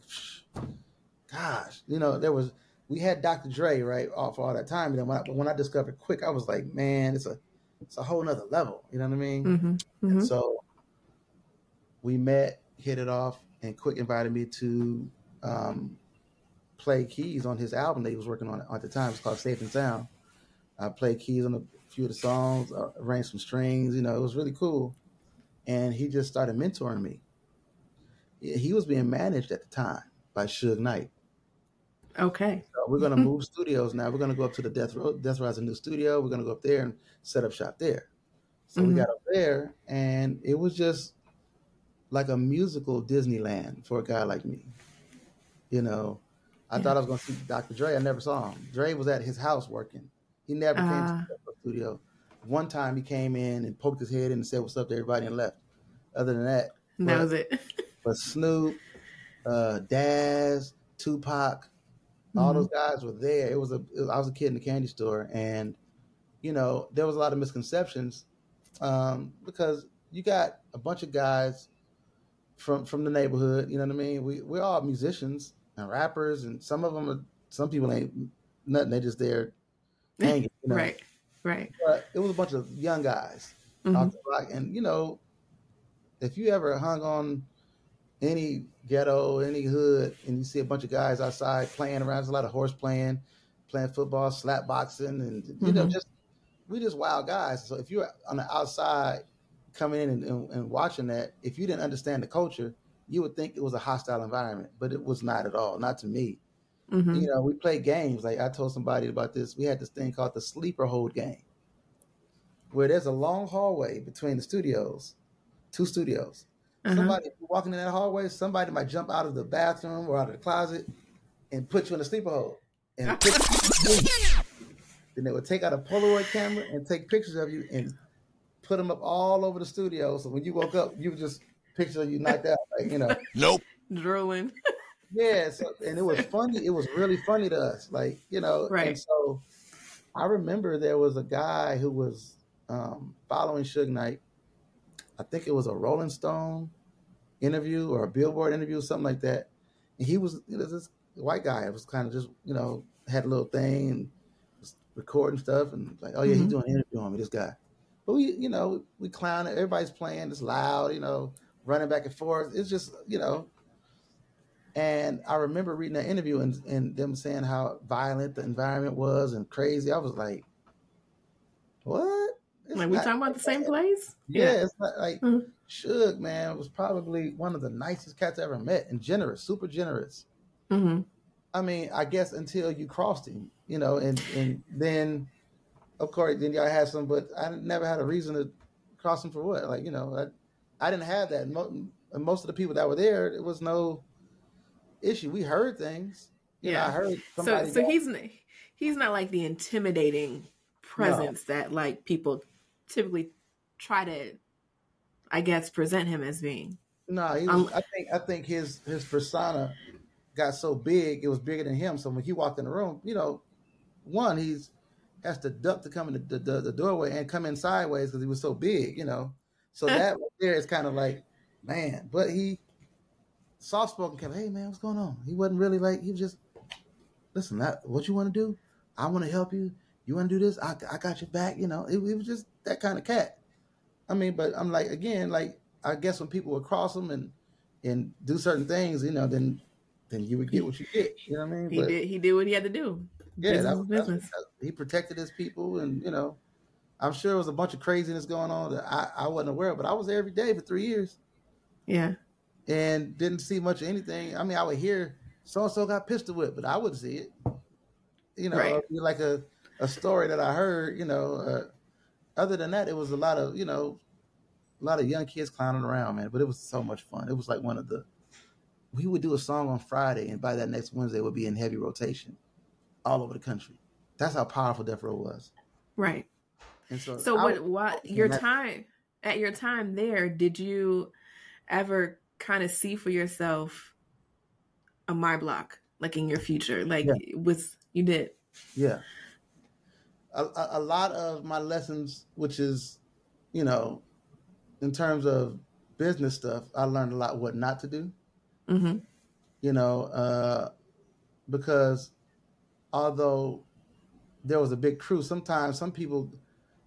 Speaker 3: gosh, you know, there was we had Dr. Dre right off all that time, and then when I, when I discovered Quik, I was like, man, it's a it's a whole nother level. You know what I mean?
Speaker 1: Mhm.
Speaker 3: And
Speaker 1: Mhm.
Speaker 3: so we met, hit it off, and Quik invited me to um, play keys on his album that he was working on at the time. It's called Safe and Sound. I played keys on a few of the songs, uh, arranged some strings. You know, it was really cool. And he just started mentoring me. He was being managed at the time by Suge Knight.
Speaker 1: Okay.
Speaker 3: So we're gonna move studios now. We're gonna go up to the Death Row. Death Row has a new studio. We're gonna go up there and set up shop there. So we
Speaker 1: Mhm.
Speaker 3: got up there, and it was just like a musical Disneyland for a guy like me. You know, I
Speaker 1: Yeah.
Speaker 3: thought I was gonna see Dr. Dre. I never saw him. Dre was at his house working. He never
Speaker 1: Ah.
Speaker 3: came to the studio. One time he came in and poked his head in and said what's up to everybody and left. Other than that,
Speaker 1: That
Speaker 3: But-
Speaker 1: was it.
Speaker 3: but Snoop, uh, Daz, Tupac, all
Speaker 1: Mhm.
Speaker 3: those guys were there. It was a it was- I was a kid in the candy store, and you know there was a lot of misconceptions um, because you got a bunch of guys from from the neighborhood. You know what I mean? We we're all musicians and rappers, and some of them are some people ain't nothing. They just there hanging. You know?
Speaker 1: Right. Right.
Speaker 3: But it was a bunch of young guys
Speaker 1: Mhm.
Speaker 3: off the block. And you know, if you ever hung on any ghetto, any hood, and you see a bunch of guys outside playing around, there's a lot of horse playing, playing football, slap boxing, and you know,
Speaker 1: Mhm.
Speaker 3: just we just wild guys. So if you're on the outside coming in and, and, and watching that, if you didn't understand the culture, you would think it was a hostile environment, but it was not at all. Not to me.
Speaker 1: hmm
Speaker 3: You know, we played games. Like I told somebody about this. We had this thing called the sleeper hold game, where there's a long hallway between the studios, two studios.
Speaker 1: Uh-huh.
Speaker 3: Somebody walking in that hallway, somebody might jump out of the bathroom or out of the closet and put you in a sleeper hold. And put you to sleep. then they would take out a Polaroid camera and take pictures of you and put them up all over the studio. So when you woke up, you would just picture you knocked out, like you know.
Speaker 4: Nope.
Speaker 1: Drooling.
Speaker 3: Yeah, so, and it was funny. It was really funny to us, like you know.
Speaker 1: Right.
Speaker 3: And so, I remember there was a guy who was um, following Suge Knight. I think it was a Rolling Stone interview or a Billboard interview, something like that. And he was, you know, this white guy. It was kind of just, you know, had a little thing and was recording stuff, and like, oh yeah, he's
Speaker 1: Mhm.
Speaker 3: doing an interview on me. This guy. But we, you know, we clown it. Everybody's playing. It's loud, you know, running back and forth. It's just, you know, and I remember reading that interview and, and them saying how violent the environment was and crazy. I was like, what? It's
Speaker 1: Like we talking about the same place?
Speaker 3: Yeah, it's not like
Speaker 1: Mhm.
Speaker 3: Suge, man, was probably one of the nicest cats I ever met and generous, super generous.
Speaker 1: hmm
Speaker 3: I mean, I guess until you crossed him, you know, and, and then, of course, then y'all had some, but I never had a reason to cross him for what? Like, you know, I, I didn't have that. And most of the people that were there, it was no issue. We heard things. You know,
Speaker 1: Yeah.
Speaker 3: I heard
Speaker 1: So
Speaker 3: somebody.
Speaker 1: so he's n- he's not like the intimidating presence that like people typically try to, I guess, present him as being.
Speaker 3: No, he was,
Speaker 1: Um,
Speaker 3: I think I think his his persona got so big, it was bigger than him. So when he walked in the room, you know, one he's has to duck to come in the, the, the doorway and come in sideways because he was so big, you know. So that right there is kind of like, man. But he soft spoken, kept, hey man, what's going on? He wasn't really like he was just listen. That what you want to do? I want to help you. You want to do this? I, I got your back. You know, it, it was just that kind of cat. I mean, but I'm like again, like I guess when people would cross him and and do certain things, you know, then then you would get what you get. You know what I mean?
Speaker 1: He
Speaker 3: But
Speaker 1: did he did what he had to do.
Speaker 3: yeah,
Speaker 1: business
Speaker 3: that, was-
Speaker 1: business.
Speaker 3: that- he protected his people, and you know, I'm sure there was a bunch of craziness going on that I, I wasn't aware of. But I was there every day for three years
Speaker 1: Yeah.
Speaker 3: and didn't see much of anything. I mean, I would hear so and so got pistol whipped, but I wouldn't see it. You know,
Speaker 1: Right.
Speaker 3: like a a story that I heard. You know, uh, other than that, it was a lot of you know, a lot of young kids clowning around, man. But it was so much fun. It was like one of the. We would do a song on Friday, and by that next Wednesday, would be in heavy rotation, all over the country. That's how powerful Death Row was.
Speaker 1: Right.
Speaker 3: And so,
Speaker 1: So what what your
Speaker 3: that-
Speaker 1: time at your time there, did you ever kind of see for yourself a my block like in your future? Like
Speaker 3: Yeah.
Speaker 1: was you did.
Speaker 3: Yeah. A, a, lot of my lessons, which is, you know, in terms of business stuff, I learned a lot what not to do,
Speaker 1: hmm
Speaker 3: you know, uh, because although there was a big crew, sometimes some people,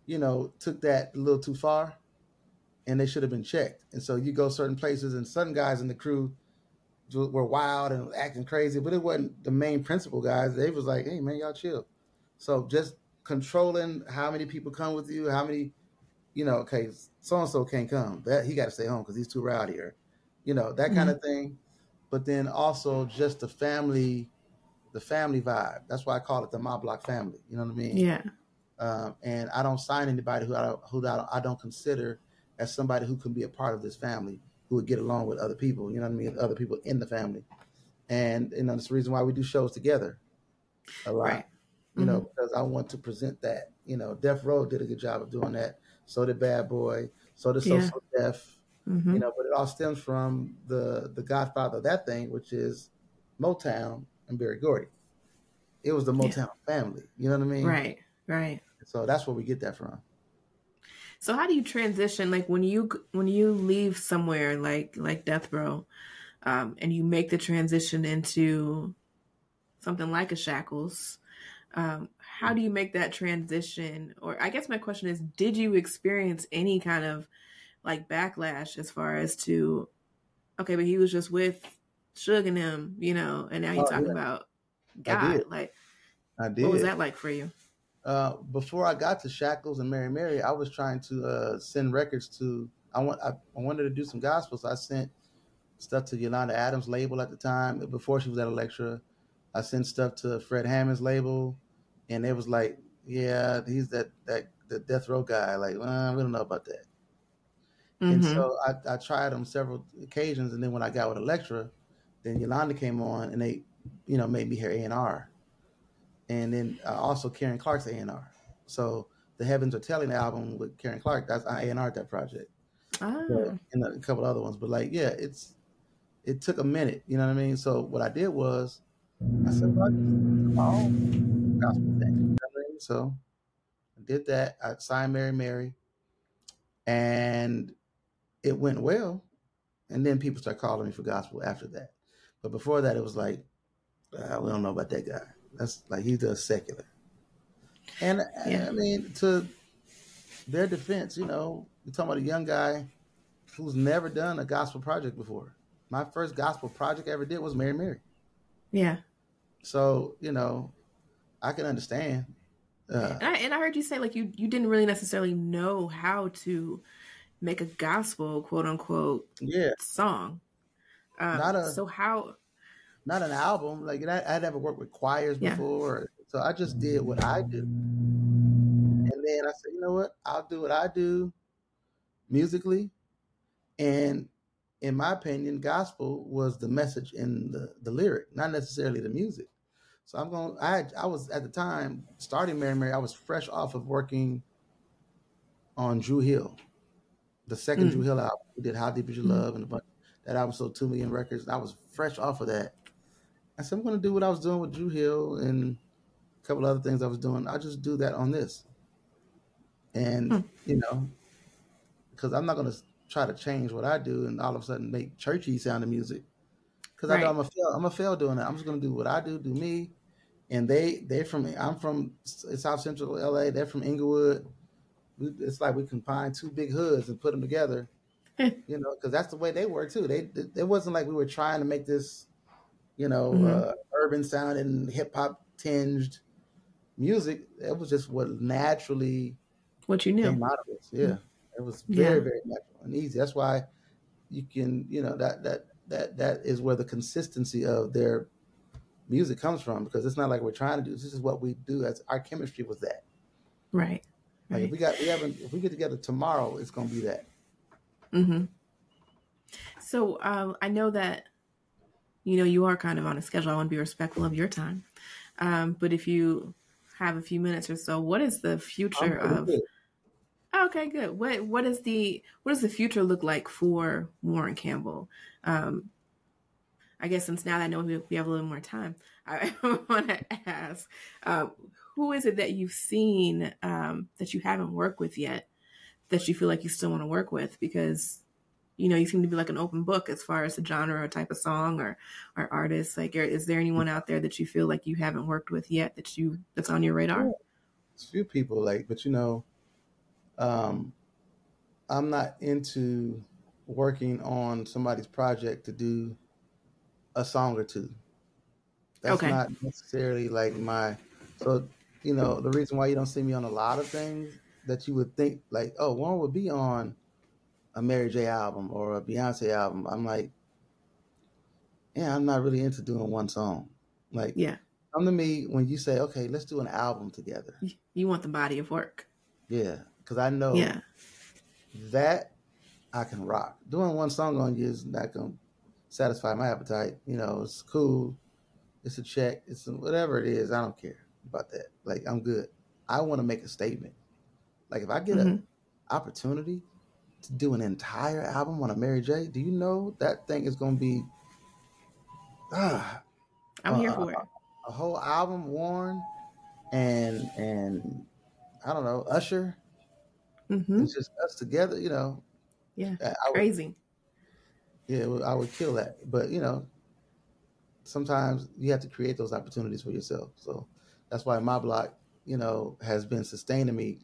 Speaker 3: you know, took that a little too far and they should have been checked. And so you go certain places and some guys in the crew were wild and acting crazy, but it wasn't the main principal guys. They was like, hey man, y'all chill. So just controlling how many people come with you, how many, you know, okay, so and so can't come. That he got to stay home because he's too rowdy, or you know that kind of thing. But then also just the family, the family vibe. That's why I call it the my block family. You know what I mean?
Speaker 1: Yeah.
Speaker 3: Um, and I don't sign anybody who I don't, who I don't, I don't consider as somebody who can be a part of this family, who would get along with other people. You know what I mean? Other people in the family, and you know that's the reason why we do shows together a lot.
Speaker 1: Right.
Speaker 3: You know, because I want to present that. You know, Death Row did a good job of doing that. So did Bad Boy. So did So
Speaker 1: Yeah.
Speaker 3: So Def.
Speaker 1: hmm
Speaker 3: You know, but it all stems from the the godfather of that thing, which is Motown and Berry Gordy. It was the
Speaker 1: Yeah.
Speaker 3: Motown family. You know what I mean?
Speaker 1: Right. Right.
Speaker 3: So that's where we get that from.
Speaker 1: So how do you transition like when you when you leave somewhere like like Death Row, um, and you make the transition into something like a Shackles? Um, how do you make that transition? Or I guess my question is, did you experience any kind of like backlash as far as to okay, but he was just with Suge and him, you know, and now you're
Speaker 3: Oh,
Speaker 1: talking
Speaker 3: yeah.
Speaker 1: about
Speaker 3: I
Speaker 1: God.
Speaker 3: did.
Speaker 1: Like,
Speaker 3: I did.
Speaker 1: what was that like for you?
Speaker 3: Uh, before I got to Shackles and Mary Mary, I was trying to uh, send records to. I want. I, I wanted to do some gospel, so I sent stuff to Yolanda Adams label at the time before she was at Elektra, I sent stuff to Fred Hammond's label, and it was like, yeah, he's that that the death row guy. Like, well, we don't know about that. And
Speaker 1: Mhm.
Speaker 3: so I, I tried on several occasions, and then when I got with Elektra, then Yolanda came on, and they, you know, made me hear A and R, and then uh, also Karen Clark's A and R. So the Heavens Are Telling album with Karen Clark, that's I A and R that project,
Speaker 1: Ah.
Speaker 3: But- and a couple other ones. But like, yeah, it's it took a minute, you know what I mean? So what I did was, I said, well, I just do my own gospel thing. You know what I mean? So I did that. I signed Mary Mary, and it went well. And then people start calling me for gospel after that. But before that, it was like, uh, we don't know about that guy. That's like he does secular. And
Speaker 1: Yeah.
Speaker 3: I mean, to their defense, you know, you're talking about a young guy who's never done a gospel project before. My first gospel project I ever did was Mary Mary.
Speaker 1: Yeah.
Speaker 3: So, you know, I can understand. Uh,
Speaker 1: And I, and I heard you say like you you didn't really necessarily know how to make a gospel quote unquote
Speaker 3: yeah,
Speaker 1: song. Um,
Speaker 3: Not a-
Speaker 1: so how
Speaker 3: not an album. Like I, I never worked with choirs
Speaker 1: Yeah.
Speaker 3: before, so I just did what I do. And then I said, you know what? I'll do what I do musically. And in my opinion, gospel was the message in the, the lyric, not necessarily the music. So I'm going. I had, I was at the time starting Mary Mary. I was fresh off of working on Dru Hill, the second
Speaker 1: Mm.
Speaker 3: Dru Hill album. We did How Deep Is Your
Speaker 1: Mm.
Speaker 3: Love and a bunch. That album sold two million records. I was fresh off of that. I said I'm going to do what I was doing with Dru Hill and a couple other things I was doing. I'll just do that on this. And
Speaker 1: Hmm.
Speaker 3: you know, because I'm not going to try to change what I do and all of a sudden make churchy sounding music. Because I know
Speaker 1: Right.
Speaker 3: I'm a fail. I'm a fail doing it. I'm just to do what I do, do me. And they they from I'm from South Central LA. They're from Inglewood. It's like we combine two big hoods and put them together. you know, because that's the way they work too. They it wasn't like we were trying to make this, you know,
Speaker 1: Mhm.
Speaker 3: uh, urban sounding hip hop tinged music. It was just what naturally
Speaker 1: what you knew?
Speaker 3: came out of us. Yeah, it was
Speaker 1: Yeah.
Speaker 3: very very natural and easy. That's why you can you know that that that that is where the consistency of their music comes from because it's not like we're trying to do this is what we do as our chemistry was that
Speaker 1: Right.
Speaker 3: like
Speaker 1: Right.
Speaker 3: if we got we haven't if we get together tomorrow it's gonna be that
Speaker 1: mm-hmm So um, I know that you know you are kind of on a schedule. I want to be respectful of your time, um, but if you have a few minutes or so, what is the future of? Okay, good. What what is the what does the future look like for Warryn Campbell? Um, I guess since now that I know we, we have a little more time, I want to ask, uh, who is it that you've seen um, that you haven't worked with yet that you feel like you still want to work with? Because you know you seem to be like an open book as far as the genre or type of song or or artist. Like, is there anyone out there that you feel like you haven't worked with yet that you that's on your radar?
Speaker 3: A few people like but you know um i'm not into working on somebody's project to do a song or two. That's
Speaker 1: Okay.
Speaker 3: not necessarily like my so you know the reason why you don't see me on a lot of things that you would think like oh one would be on a mary j album or a beyonce album. I'm like yeah i'm not really into doing one song. Like
Speaker 1: Yeah,
Speaker 3: come to me when you say okay let's do an album together.
Speaker 1: You, you want the body of work.
Speaker 3: yeah because i know
Speaker 1: Yeah.
Speaker 3: that I can rock. Doing one song on you is not going to satisfy my appetite. You know, it's cool. It's a check. It's a, whatever it is. I don't care about that. Like I'm good. I want to make a statement. Like if I get
Speaker 1: Mhm.
Speaker 3: an opportunity to do an entire album on a Mary J, do you know that thing is going to be ah,
Speaker 1: I'm here
Speaker 3: Uh,
Speaker 1: for it.
Speaker 3: a whole album Warryn and and I don't know Usher.
Speaker 1: Hmm
Speaker 3: It's just us together. You know,
Speaker 1: Yeah,
Speaker 3: I would
Speaker 1: crazy.
Speaker 3: Yeah, well, I would kill that. But you know, sometimes you have to create those opportunities for yourself. So that's why my block, you know, has been sustaining me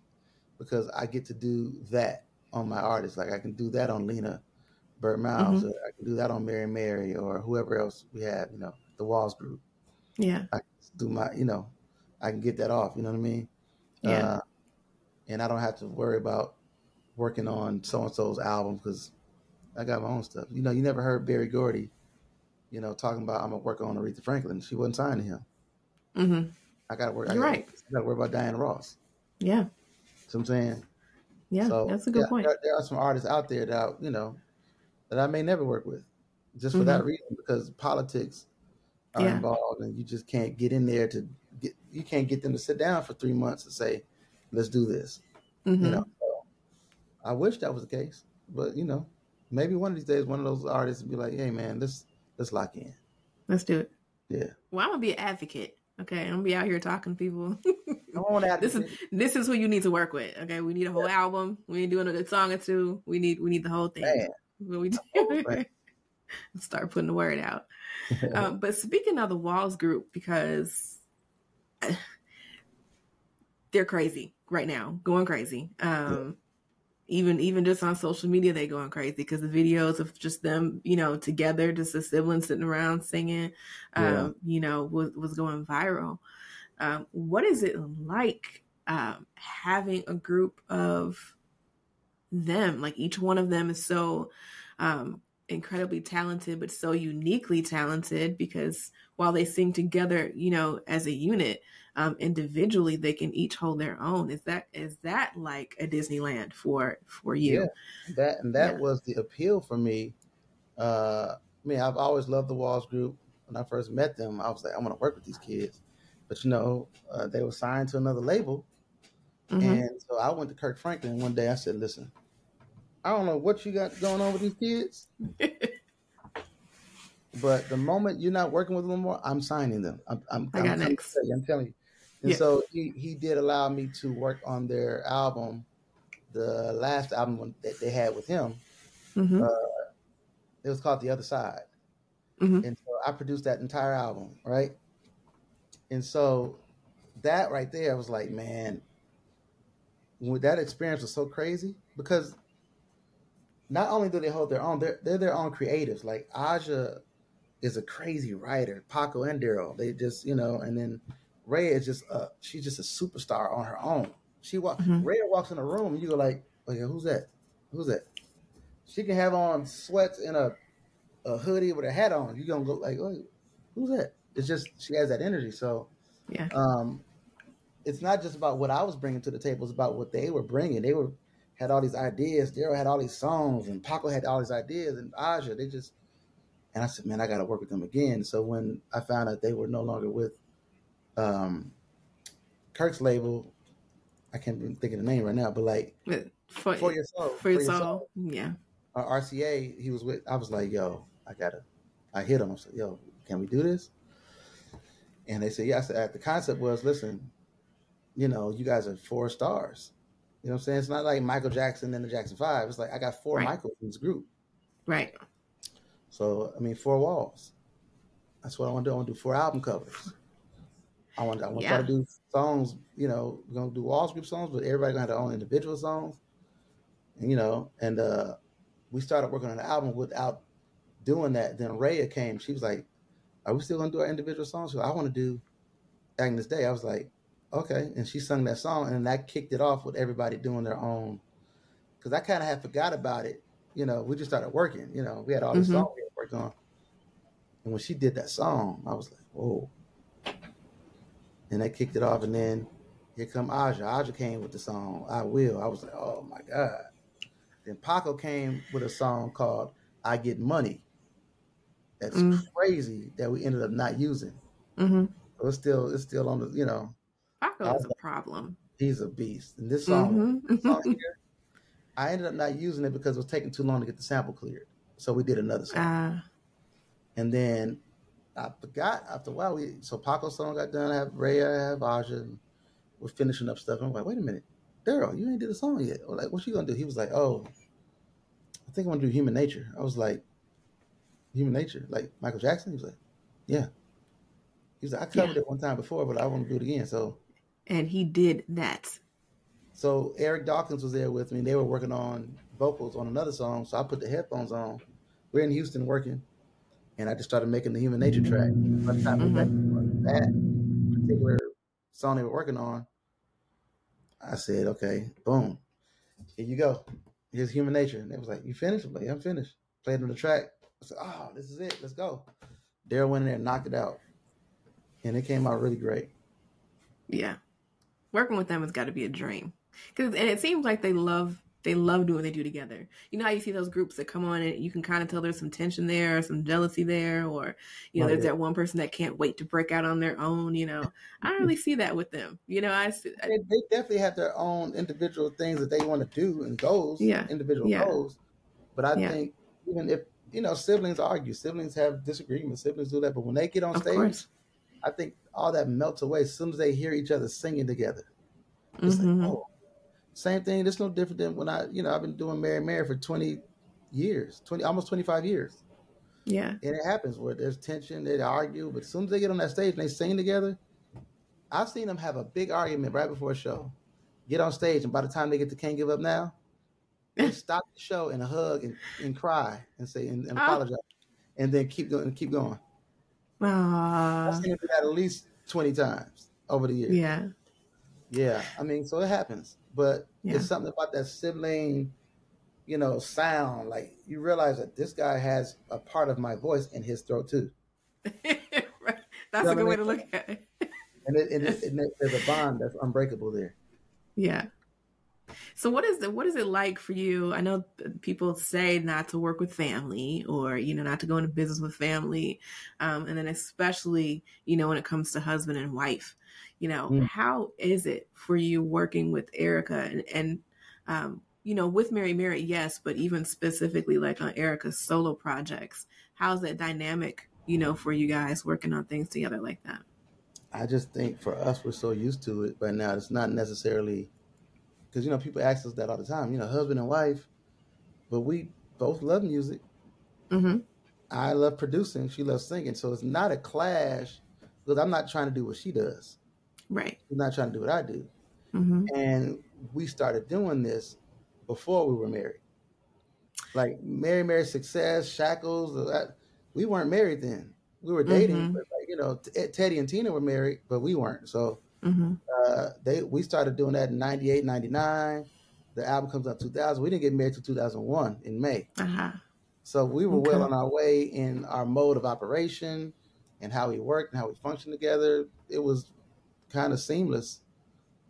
Speaker 3: because I get to do that on my artists. Like I can do that on Lena Byrd Miles, or I can do that on Mary Mary or whoever else we have, you know, the Walls group.
Speaker 1: Yeah,
Speaker 3: I can do my, you know, I can get that off, you know what I mean?
Speaker 1: Yeah.
Speaker 3: Uh, and I don't have to worry about working on so and so's album because I got my own stuff. You know, you never heard Berry Gordy you know, talking about I'm gonna work on Aretha Franklin. She wasn't signed to him.
Speaker 1: hmm
Speaker 3: I gotta work.
Speaker 1: You're
Speaker 3: gotta,
Speaker 1: right.
Speaker 3: I gotta worry about Diana Ross.
Speaker 1: Yeah.
Speaker 3: So I'm saying.
Speaker 1: Yeah.
Speaker 3: so,
Speaker 1: that's a good
Speaker 3: yeah,
Speaker 1: point.
Speaker 3: There, there are some artists out there that I, you know that I may never work with, just for
Speaker 1: Mhm.
Speaker 3: that reason because politics are
Speaker 1: Yeah.
Speaker 3: involved, and you just can't get in there to get. You can't get them to sit down for three months and say, "Let's do this."
Speaker 1: Mhm.
Speaker 3: You know. I wish that was the case, but you know, maybe one of these days, one of those artists would be like, "Hey, man, let's let's lock in."
Speaker 1: Let's do it.
Speaker 3: Yeah.
Speaker 1: Well, I'm gonna be an advocate. Okay, I'm gonna be out here talking to people.
Speaker 3: I want to
Speaker 1: this is this is who you need to work with. Okay, we need a whole album. We ain't doing a good song or two. We need we need the whole thing.
Speaker 3: Man.
Speaker 1: What we do? Start putting the word out. Um, but speaking of the Walls group, because they're crazy right now, going crazy. Um, Even even just on social media, they going crazy because the videos of just them, you know, together, just the siblings sitting around singing, um,
Speaker 3: Yeah.
Speaker 1: you know, was was going viral. Um, what is it like um, having a group of them? Like each one of them is so um, incredibly talented, but so uniquely talented because while they sing together, you know, as a unit, um, individually they can each hold their own. Is that is that like a Disneyland for for you?
Speaker 3: Yeah. that and that
Speaker 1: Yeah.
Speaker 3: was the appeal for me. Uh, I mean, I've always loved the Walls Group. When I first met them, I was like, I want to work with these kids. But you know, uh, they were signed to another label,
Speaker 1: Mhm.
Speaker 3: and so I went to Kirk Franklin one day. I said, "Listen, I don't know what you got going on with these kids, but the moment you're not working with them anymore, I'm signing them. I'm, I'm,
Speaker 1: I
Speaker 3: I'm
Speaker 1: got next.
Speaker 3: I'm telling you." And
Speaker 1: Yeah.
Speaker 3: so he, he did allow me to work on their album, the last album that they had with him.
Speaker 1: Mhm.
Speaker 3: It was called The Other Side.
Speaker 1: Mhm.
Speaker 3: And so I produced that entire album, right? And so that right there was like, man, that experience was so crazy because not only do they hold their own, they're, they're their own creatives. Like Aja is a crazy writer, Paco and Daryl. They just, you know, and then Ray is just a, she's just a superstar on her own. She walk,
Speaker 1: Mhm.
Speaker 3: Ray walks in the room, and you go like, okay, who's that? Who's that? She can have on sweats and a a hoodie with a hat on. You gonna go like, oh, who's that? It's just she has that energy. So
Speaker 1: Yeah.
Speaker 3: um, it's not just about what I was bringing to the table; it's about what they were bringing. They were had all these ideas. Daryl had all these songs, and Paco had all these ideas, and Aja. They just and I said, man, I got to work with them again. So when I found out they were no longer with um, Kirk's label, I can't even think of the name right now, but like
Speaker 1: For,
Speaker 3: for your soul,
Speaker 1: for your soul. Yeah.
Speaker 3: uh, RCA, he was with. I was like, yo, I gotta. I hit him. I said, yo, can we do this? And they said, yes. Yeah. The concept was, listen, you know, you guys are four stars. You know what I'm saying? It's not like Michael Jackson and the Jackson Five. It's like I got four
Speaker 1: Right.
Speaker 3: Michaels in this group.
Speaker 1: Right.
Speaker 3: So I mean, four walls. That's what I want to do. I want to do four album covers. I want. I want to try to do songs. You know, we're gonna do all group songs, but everybody gonna have their own individual songs. And, you know, and uh, we started working on the album without doing that. Then Raya came. She was like, "Are we still gonna do our individual songs?" She was, I want to do Agnus Dei. I was like, "Okay," and she sung that song, and that kicked it off with everybody doing their own. Because I kind of had forgot about it. You know, we just started working. You know, we had all
Speaker 1: Mhm.
Speaker 3: songs we had worked on, and when she did that song, I was like, "Whoa!" And that kicked it off, and then here come Aja. Aja came with the song "I Will." I was like, "Oh my god!" Then Paco came with a song called "I Get Money." That's
Speaker 1: Mm.
Speaker 3: crazy that we ended up not using.
Speaker 1: Mm-hmm.
Speaker 3: So it's still it's still on the you know
Speaker 1: Paco is a problem.
Speaker 3: he's a beast. And this song,
Speaker 1: Mhm.
Speaker 3: song here, I ended up not using it because it was taking too long to get the sample cleared. So we did another song.
Speaker 1: Uh,
Speaker 3: And then I forgot after a while. We so Paco's song got done. I have Ray, I have Aja, and we're finishing up stuff. And I'm like, wait a minute, Daryl, you ain't did a song yet. Or like, what you gonna do? He was like, oh, I think I'm gonna do Human Nature. I was like, Human Nature, like Michael Jackson. He was like, yeah. He was like, I covered
Speaker 1: Yeah.
Speaker 3: it one time before, but I want to do it again. So
Speaker 1: and he did that.
Speaker 3: So Eric Dawkins was there with me. They were working on vocals on another song. So I put the headphones on. We're in Houston working, and I just started making the Human Nature track. By the time mm-hmm. to that particular song they were working on, I said, "Okay, boom, here you go. Here's Human Nature." And they was like, "You finished?" I'm like, "I'm finished." Played on the track. I said, "Oh, this is it. Let's go." Daryl went in there and knocked it out, and it came out really great.
Speaker 1: Yeah, working with them has got to be a dream. Cause and it seems like they love they love doing what they do together. You know how you see those groups that come on and you can kind of tell there's some tension there, or some jealousy there, or you know, there's that one person that can't wait to break out on their own. You know, I don't really see that with them. You know, I, see, I
Speaker 3: They, they definitely have their own individual things that they want to do and goals,
Speaker 1: Yeah.
Speaker 3: individual
Speaker 1: Yeah.
Speaker 3: goals. But I
Speaker 1: Yeah.
Speaker 3: think even if you know siblings argue, siblings have disagreements, siblings do that. But when they get on
Speaker 1: of
Speaker 3: stage,
Speaker 1: course.
Speaker 3: I think all that melts away as soon as they hear each other singing together. It's
Speaker 1: Mhm.
Speaker 3: like, oh, same thing. It's no different than when I, you know, I've been doing Mary Mary for 20 years, 20, almost 25 years.
Speaker 1: Yeah,
Speaker 3: And it happens where there's tension, they argue, but as soon as they get on that stage and they sing together, I've seen them have a big argument right before a show, get on stage, and by the time they get to Can't Give Up Now, they stop the show and hug and, and cry and say and, and
Speaker 1: Ah.
Speaker 3: apologize, and then keep going and keep going. I've seen that at least 20 times over the years.
Speaker 1: yeah,
Speaker 3: Yeah, I mean, so it happens, but
Speaker 1: Yeah.
Speaker 3: it's something about that sibling, you know, sound. Like you realize that this guy has a part of my voice in his throat too,
Speaker 1: Right. That's
Speaker 3: know
Speaker 1: a good way
Speaker 3: I
Speaker 1: to look at it.
Speaker 3: and it, and it, it, there's a bond that's unbreakable there.
Speaker 1: Yeah. So what is the what is it like for you? I know people say not to work with family or you know not to go into business with family, um, and then especially you know when it comes to husband and wife, you know
Speaker 3: Mm.
Speaker 1: how is it for you working with Erica and and um, you know with Mary Mary yes, but even specifically like on Erica's solo projects, how's that dynamic you know for you guys working on things together like that?
Speaker 3: I just think for us, we're so used to it by now. It's not necessarily because you know people ask us that all the time. You know, husband and wife, but we both love music.
Speaker 1: Mm-hmm.
Speaker 3: I love producing. She loves singing. So it's not a clash because I'm not trying to do what she does.
Speaker 1: Right.
Speaker 3: She's not trying to do what I do.
Speaker 1: Mm-hmm.
Speaker 3: and we started doing this before we were married. Like Mary Mary Success, Shackles, uh, that- we weren't married then. We were dating,
Speaker 1: Mhm.
Speaker 3: but like, you know, T- Teddy and Tina were married, but we weren't. So
Speaker 1: Mm-hmm.
Speaker 3: uh, they we started doing that in 98, 99. The album comes out 2000. We didn't get married till 2001 in May.
Speaker 1: Uh-huh.
Speaker 3: So we were
Speaker 1: Okay.
Speaker 3: well on our way in our mode of operation and how we worked and how we functioned together. It was kind of seamless.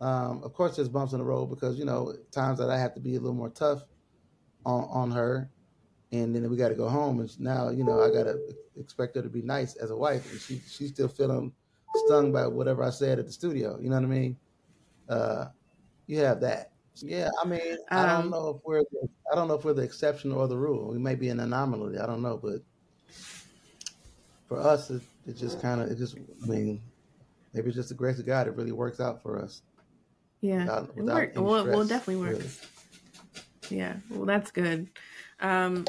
Speaker 3: Um, of course, there's bumps in the road because you know times that I have to be a little more tough on on her, and then we got to go home. And now you know I got to expect her to be nice as a wife, and she she's still feeling stung by whatever I said at the studio. You know what I mean? Uh, you have that. Yeah, I mean, I don't
Speaker 1: Um,
Speaker 3: know if we're the, I don't know if we're the exception or the rule. We may be an anomaly. I don't know, but for us, it, it just kind of it just. I mean, maybe it's just the grace of God. It really works out for us.
Speaker 1: Yeah.
Speaker 3: Without-
Speaker 1: It
Speaker 3: without any
Speaker 1: Well, well, it definitely worked.
Speaker 3: really.
Speaker 1: Yeah. Well, that's good. Um,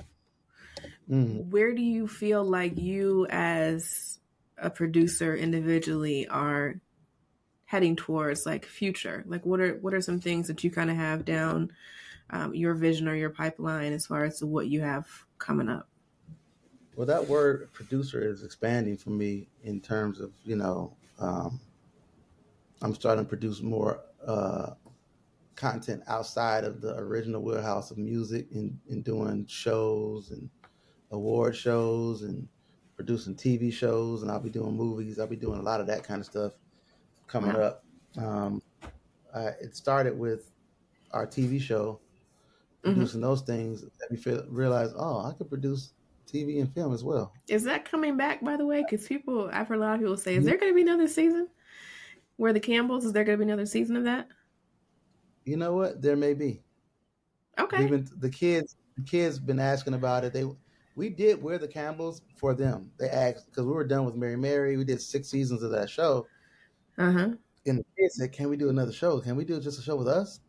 Speaker 3: Mm.
Speaker 1: where do you feel like you as a producer individually are heading towards like future? Like what are what are some things that you kind of have down um, your vision or your pipeline as far as what you have coming up?
Speaker 3: Well, that word producer is expanding for me in terms of you know um, I'm starting to produce more uh, content outside of the original wheelhouse of music and, and doing shows and award shows and producing TV shows and I'll be doing movies. I'll be doing a lot of that kind of stuff coming
Speaker 1: Wow.
Speaker 3: up. Um, I, it started with our TV show,
Speaker 1: Mhm.
Speaker 3: producing those things. That we feel, realize, oh, I could produce TV and film as well.
Speaker 1: Is that coming back, by the way? Because people, I've heard a lot of people say, is
Speaker 3: Yeah.
Speaker 1: there going to be another season? We're the Campbells, is there going to be another season of that?
Speaker 3: You know what? There may be.
Speaker 1: Okay.
Speaker 3: Even the kids, the kids been asking about it. They, we did We're the Campbells for them. They asked because we were done with Mary Mary. We did six seasons of that show,
Speaker 1: Uh huh.
Speaker 3: and the kids said, "Can we do another show? Can we do just a show with us?"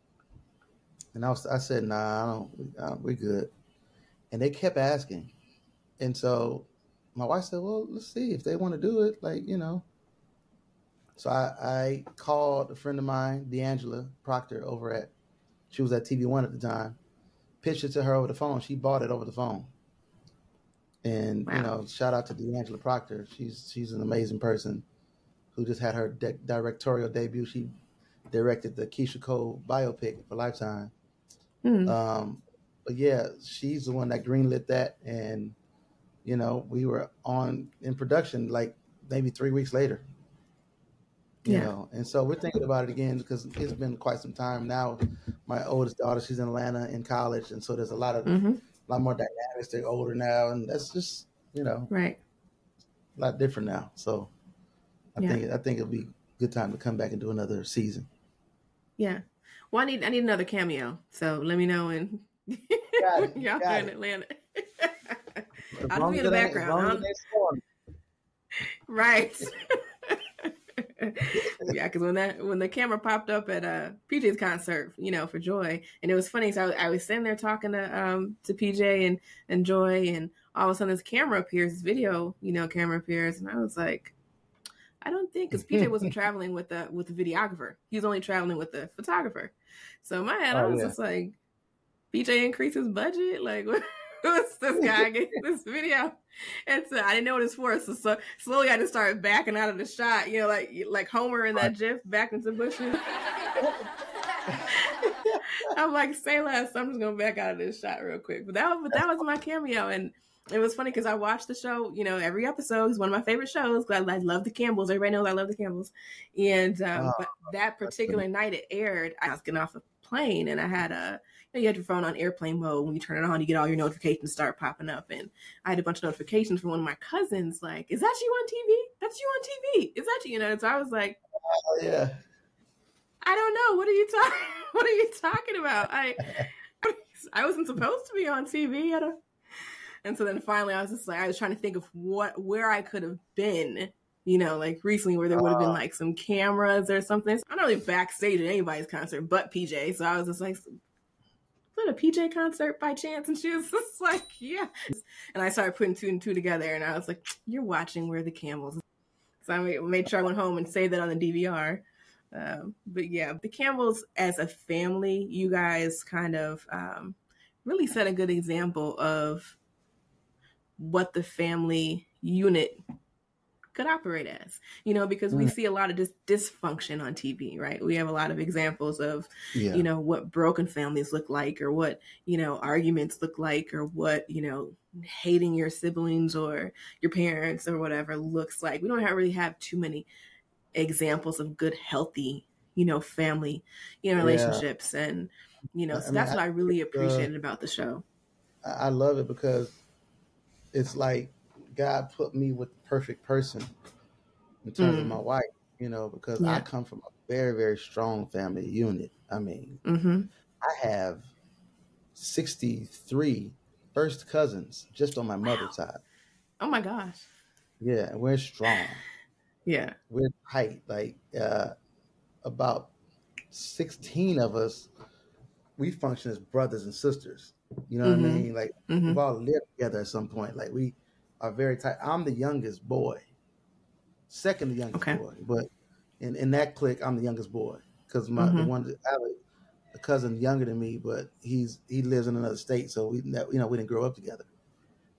Speaker 3: And I was, I said, "Nah, I don't. Uh, we're good." And they kept asking, and so my wife said, "Well, let's see if they want to do it. Like, you know." So I, I called a friend of mine, D'Angela Proctor, over at she was at TV One at the time. Pitched it to her over the phone. She bought it over the phone. And you know, shout out to D'Angela Proctor. She's she's an amazing person who just had her de- directorial debut. She directed the Keyshia Cole biopic for Lifetime.
Speaker 1: Hmm.
Speaker 3: Um, but yeah, she's the one that greenlit that, and you know, we were on in production like maybe three weeks later. You
Speaker 1: Yeah.
Speaker 3: know, and so we're thinking about it again because it's been quite some time now. My oldest daughter, she's in Atlanta in college, and so there's a lot of
Speaker 1: hmm
Speaker 3: a lot more dynamics. They're older now, and that's just you know
Speaker 1: Right.
Speaker 3: a lot different now. So I
Speaker 1: Yeah.
Speaker 3: think I think it'll be a good time to come back and do another season.
Speaker 1: Yeah. Well, I need I need another cameo. So let me know when y'all in. Atlanta. I'll be in the
Speaker 3: it ain't- as
Speaker 1: background.
Speaker 3: long as
Speaker 1: I'll-
Speaker 3: it ain't stormy.
Speaker 1: right. yeah, because when that when the camera popped up at uh PJ's concert, you know, for Joy, and it was funny. So I, was- I was sitting there talking to um to PJ and and Joy, and all of a sudden this camera appears, this video, you know, camera appears, and I was like, I don't think because PJ wasn't traveling with the with the videographer, he was only traveling with the photographer. So in my head, I
Speaker 3: Oh,
Speaker 1: was
Speaker 3: yeah.
Speaker 1: just like, PJ increased his budget, like. What's this guy getting this video? And so I didn't know what it's for. So, so slowly I just started backing out of the shot, you know, like like Homer in that GIF back into bushes. I'm like, say less. I'm just gonna back out of this shot real quick. But that was but that was my cameo, and it was funny because I watched the show. You know, every episode is one of my favorite shows. I, I love the Campbells. Everybody knows I love the Campbells. And um,
Speaker 3: Oh,
Speaker 1: but that particular night it aired, I was getting off a plane, and I had a. You, had your phone on airplane mode. When you turn it on, you get all your notifications start popping up, and I had a bunch of notifications from one of my cousins. Like, is that you on TV? That's you on TV. Is that you? You know, so I was like,
Speaker 3: Oh, yeah.
Speaker 1: I don't know. What are you talking? What are you talking about? I I wasn't supposed to be on TV. I don't. And so then finally, I was just like, I was trying to think of what where I could have been. You know, like recently where there would have been
Speaker 3: Oh.
Speaker 1: like some cameras or something. I'm not really backstage at anybody's concert but PJ. So I was just like, that a PJ concert by chance? And she was just like, yeah. And I started putting two and two together, and I was like, you're watching We're the Campbells. So I made, sure I went home and saved that on the DVR. Um, but yeah, the Campbells as a family, you guys kind of um, really set a good example of what the family unit could operate as. You know, because we
Speaker 3: Mm.
Speaker 1: see a lot of dis- dysfunction on TV, right? We have a lot of examples of
Speaker 3: Yeah.
Speaker 1: you know what broken families look like or what you know arguments look like or what you know hating your siblings or your parents or whatever looks like we don't have, really have too many examples of good healthy you know family you know
Speaker 3: Yeah.
Speaker 1: relationships and you know
Speaker 3: I
Speaker 1: so
Speaker 3: mean,
Speaker 1: that's
Speaker 3: I
Speaker 1: what i really
Speaker 3: uh,
Speaker 1: appreciated about the show
Speaker 3: I I love it because it's like God put me with the perfect person in terms of
Speaker 1: Mm.
Speaker 3: my wife, you know, because
Speaker 1: Yeah.
Speaker 3: I come from a very, very strong family unit. I mean,
Speaker 1: mm-hmm
Speaker 3: I have 63 first cousins just on my mother's side.
Speaker 1: oh my gosh
Speaker 3: Yeah, we're strong.
Speaker 1: yeah
Speaker 3: We're tight. Like uh, about 16 of us, we function as brothers and sisters. You know
Speaker 1: Mhm.
Speaker 3: what I mean? Like
Speaker 1: hmm
Speaker 3: we've all lived together at some point. Like we are very tight. I'm the youngest boy, second the youngest
Speaker 1: Okay.
Speaker 3: boy, but in, in that clique, I'm the youngest boy because my the
Speaker 1: Mhm.
Speaker 3: one that- I have a, a cousin younger than me, but he's he lives in another state, so we you know we didn't grow up together.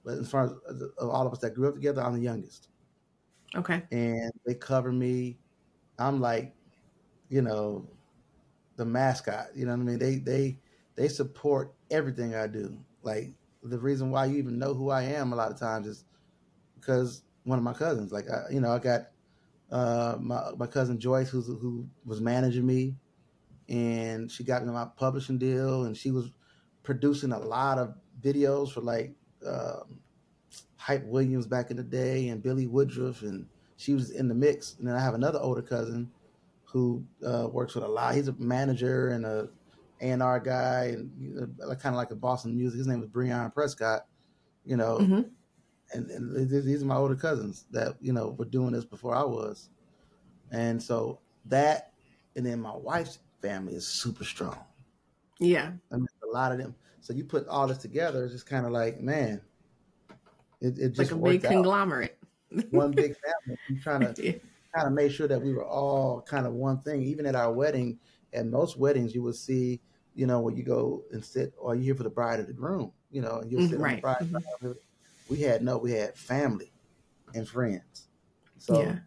Speaker 3: But as far as of all of us that grew up together, I'm the youngest,
Speaker 1: okay
Speaker 3: and they cover me. I'm like, you know, the mascot. You know what I mean? They they they support everything I do. Like the reason why you even know who I am a lot of times is because one of my cousins. Like I, you know, I got uh, my my cousin Joyce, who's who was managing me, and she got me my publishing deal, and she was producing a lot of videos for like um, Hype Williams back in the day, and Billie Woodruff, and she was in the mix. And then I have another older cousin who uh, works with a lot. He's a manager and a A&R guy, and you know, kind of like a Boston music. His name is Breon Prescott. You know,
Speaker 1: hmm
Speaker 3: and, and these are my older cousins that you know were doing this before I was, and so that, and then my wife's family is super strong.
Speaker 1: yeah
Speaker 3: I mean, a lot of them. So you put all this together, it's just kind of like, man, it, it
Speaker 1: it's like a big conglomerate
Speaker 3: One big family. I'm trying to
Speaker 1: yeah.
Speaker 3: kind of make sure that we were all kind of one thing. Even at our wedding, at most weddings, you will see, you know, where you go and sit, or you're here for the bride or the groom, you know, and you'll sit on the
Speaker 1: right.
Speaker 3: bride.
Speaker 1: Mhm.
Speaker 3: We had no, we had family and friends. So
Speaker 1: Yeah.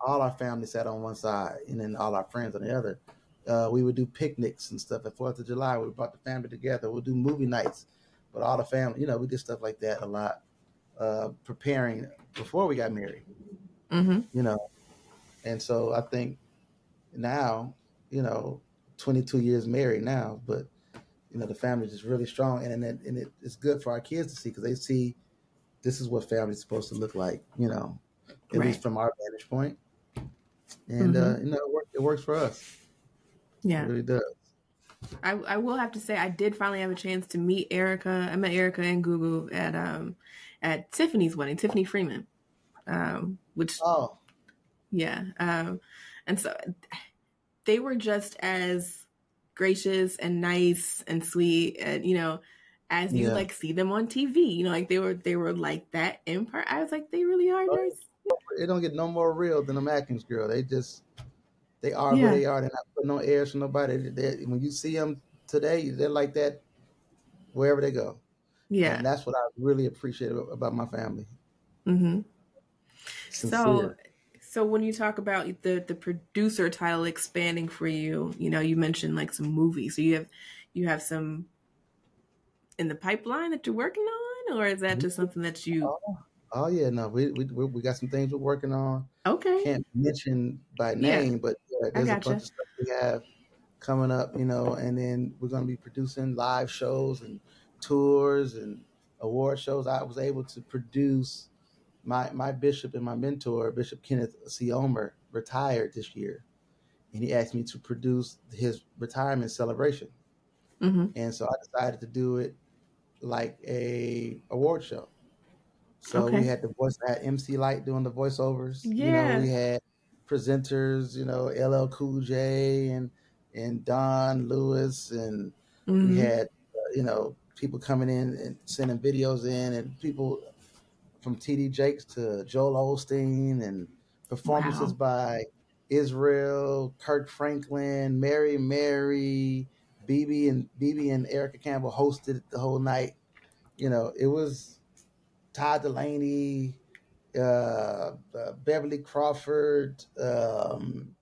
Speaker 3: all our family sat on one side, and then all our friends on the other. Uh, we would do picnics and stuff at Fourth of July. We brought the family together. We'll do movie nights, but all the family, you know, we did stuff like that a lot. uh, preparing before we got married.
Speaker 1: Mm-hmm.
Speaker 3: You know, and so I think now, you know, 22 years married now, but you know the family is really strong, and and, it, and it, it's good for our kids to see because they see this is what family's supposed to look like. You know, at
Speaker 1: Right.
Speaker 3: least from our vantage point. And uh, you know, it, work, it works for us.
Speaker 1: Yeah.
Speaker 3: It really does.
Speaker 1: I, I will have to say I did finally have a chance to meet Erica. I met Erica and Gugu at um at Tiffany's wedding, Tiffany Freeman. Um, which
Speaker 3: Oh,
Speaker 1: yeah. Um and so they were just as gracious and nice and sweet and you know as you
Speaker 3: Yeah.
Speaker 1: like see them on TV. You know, like they were they were like that in part. I was like, they really are
Speaker 3: Oh,
Speaker 1: nice.
Speaker 3: it don't get no more real than the Atkins girl. They just they are
Speaker 1: Yeah.
Speaker 3: who they are. They're not putting no airs for nobody. They, they- when you see them today, they're like that wherever they go.
Speaker 1: Yeah.
Speaker 3: And that's what I really appreciate about my family.
Speaker 1: Mm-hmm. So, so when you talk about the the producer title expanding for you, you know, you mentioned like some movies. So you have you have some in the pipeline that you're working on, or is that just something that you?
Speaker 3: Oh yeah, no, we we we got some things we're working on.
Speaker 1: Okay.
Speaker 3: Can't mention by
Speaker 1: Yeah.
Speaker 3: name, but yeah, there's a bunch of stuff we have coming up, you know, and then we're going to be producing live shows and tours and award shows. I was able to produce my my bishop and my mentor, Bishop Kenneth C. Ulmer, retired this year, and he asked me to produce his retirement celebration.
Speaker 1: Mm-hmm.
Speaker 3: and so I decided to do it like a award show. So
Speaker 1: Okay.
Speaker 3: we had the voice, had MC Lyte doing the voiceovers. You
Speaker 1: Yeah.
Speaker 3: know, we had presenters, you know, LL Cool J and and Don Lewis, and
Speaker 1: Mm-hmm.
Speaker 3: we had uh, you know people coming in and sending videos in, and people from TD Jakes to Joel Osteen, and performances
Speaker 1: Wow.
Speaker 3: by Israel, Kirk Franklin, Mary Mary, BB and BB and Erica Campbell hosted it the whole night. You know, it was Todd Dulaney, uh, uh, Beverly Crawford. Um,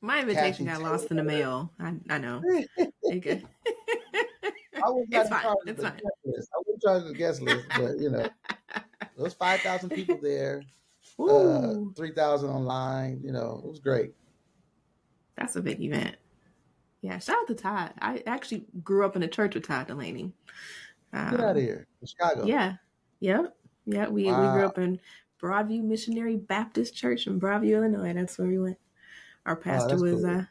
Speaker 1: My invitation got lost in the mail. I, I know. Okay.
Speaker 3: I was
Speaker 1: It's
Speaker 3: not
Speaker 1: fine,
Speaker 3: in
Speaker 1: it's fine.
Speaker 3: list. I was in charge of the guest list, but you know, there was five thousand people there, uh, three thousand online. You know, it was great.
Speaker 1: that's a big event. Yeah, shout out to Todd. I actually grew up in a church with Todd Dulaney.
Speaker 3: Get
Speaker 1: Um,
Speaker 3: out of here, Chicago.
Speaker 1: Yeah. Yep. Yeah. We we grew up in Broadview Missionary Baptist Church in Broadview, Illinois. That's where we went. Our pastor
Speaker 3: Oh,
Speaker 1: was
Speaker 3: cool.
Speaker 1: uh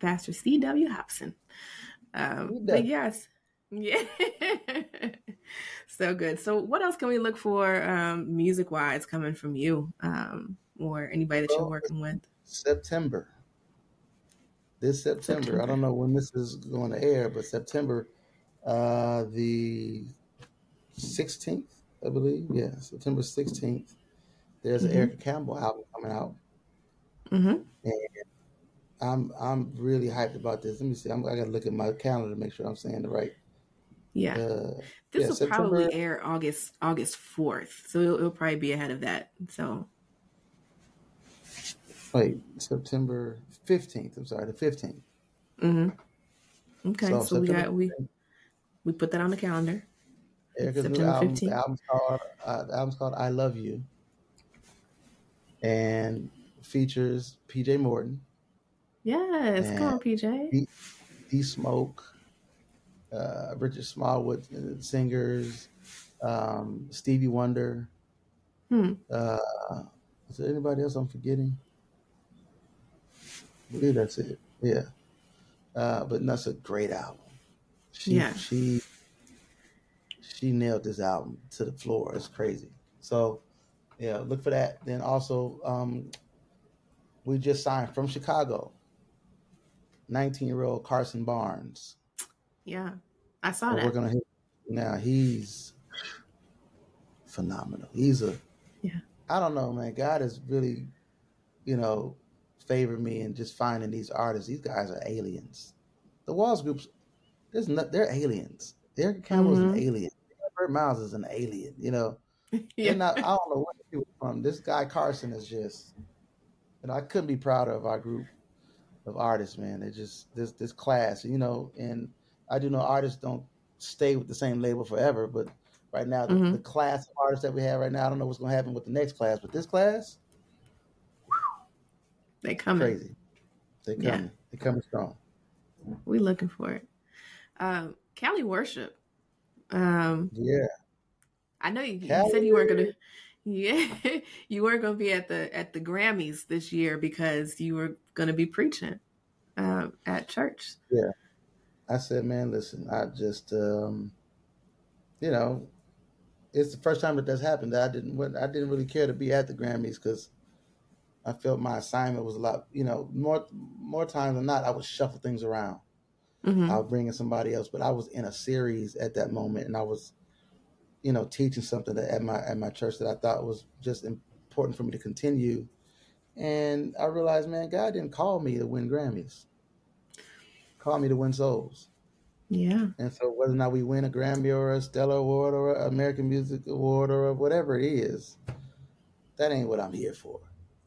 Speaker 1: Pastor C. W. Hobson. Um but yes. Yeah. so good. So what else can we look for um music wise coming from you? Um or anybody that you're working with?
Speaker 3: September. This September.
Speaker 1: September.
Speaker 3: I don't know when this is going to air, but September, uh, the sixteenth, I believe. Yeah, September sixteenth. There's
Speaker 1: Mhm.
Speaker 3: an Erica Campbell album coming out.
Speaker 1: Mm-hmm.
Speaker 3: And I'm I'm really hyped about this. Let me see. I'm, I got to look at my calendar to make sure I'm saying the right.
Speaker 1: Yeah.
Speaker 3: Uh,
Speaker 1: This
Speaker 3: yeah,
Speaker 1: will probably air August August fourth. So it'll, it'll probably be ahead of that. So
Speaker 3: wait, September fifteenth. I'm sorry, the fifteenth.
Speaker 1: Mm-hmm. Okay, so, we got we we put that on the calendar.
Speaker 3: New
Speaker 1: September
Speaker 3: album.
Speaker 1: 15th.
Speaker 3: The album's called uh, the album's called "I Love You," and features P.J. Morton,
Speaker 1: Yes, come on, PJ.
Speaker 3: D Smoke, uh, Richard Smallwood, uh, singers, um, Stevie Wonder.
Speaker 1: Hmm.
Speaker 3: Uh, is there anybody else I'm forgetting? I believe that's it. Yeah, uh, but that's a great album. She,
Speaker 1: Yeah.
Speaker 3: she she nailed this album to the floor. It's crazy. So yeah, look for that. Then also, um, we just signed from Chicago. 19 year old Carson Barnes.
Speaker 1: Yeah, I saw
Speaker 3: We're
Speaker 1: that.
Speaker 3: working on him now. He's phenomenal. He's a
Speaker 1: Yeah.
Speaker 3: I don't know, man. God is really, you know, favored me in just finding these artists. These guys are aliens. The Walls groups, there's no, they're aliens. Eric Campbell's an
Speaker 1: Mhm.
Speaker 3: alien. Byrd Miles is an alien. You know,
Speaker 1: yeah,
Speaker 3: not, I don't know where he was from. This guy Carson is just, you know, I couldn't be prouder of our group of artists, man. They just this this class, you know. And I do know artists don't stay with the same label forever, but right now. The,
Speaker 1: Mhm.
Speaker 3: the class of artists that we have right now, I don't know what's going to happen with the next class, but this class,
Speaker 1: They coming.
Speaker 3: crazy. They
Speaker 1: Yeah.
Speaker 3: coming. They coming strong.
Speaker 1: We looking for it. Um, Cali worship. Um,
Speaker 3: Yeah.
Speaker 1: I know you, you said you weren't gonna. Yeah, you weren't gonna be at the at the Grammys this year because you were gonna be preaching um, at church. Yeah.
Speaker 3: I said, man, listen, I just, um, you know, it's the first time that that's happened. That I didn't, I didn't really care to be at the Grammys because I felt my assignment was a lot, you know, more, more times than not, I would shuffle things around.
Speaker 1: hmm
Speaker 3: I would bring in somebody else, but I was in a series at that moment, and I was, you know, teaching something that at my at my church that I thought was just important for me to continue. And I realized, man, God didn't call me to win Grammys. Call me to win souls.
Speaker 1: Yeah,
Speaker 3: And so whether or not we win a Grammy or a Stellar Award or an American Music Award or whatever it is, that ain't what I'm here for.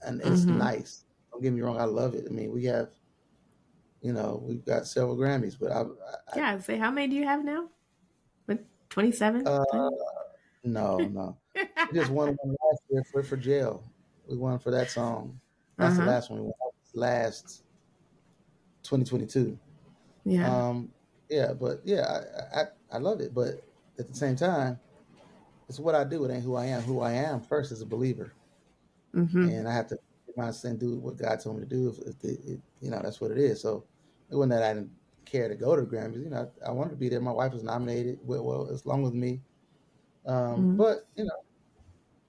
Speaker 3: And it's
Speaker 1: Mhm.
Speaker 3: nice. Don't get me wrong, I love it. I mean, we have, you know, we've got several Grammys, but I, I
Speaker 1: yeah. Say, how many do you have now? What twenty seven?
Speaker 3: uh, no, no. We just won one last year for for jail. We won for that song. That's
Speaker 1: Uh-huh.
Speaker 3: the last one we won. Last 2022.
Speaker 1: yeah,
Speaker 3: Um, yeah, but yeah, I, I I love it, but at the same time, it's what I do. It ain't who I am. Who I am first is a believer,
Speaker 1: hmm
Speaker 3: and I have to my sin, do what God told me to do. If, if it, it, you know, that's what it is. So it wasn't that I didn't care to go to the Grammys. You know, I, I wanted to be there. My wife was nominated. Well, well as long with me. Um,
Speaker 1: Mhm.
Speaker 3: But you know,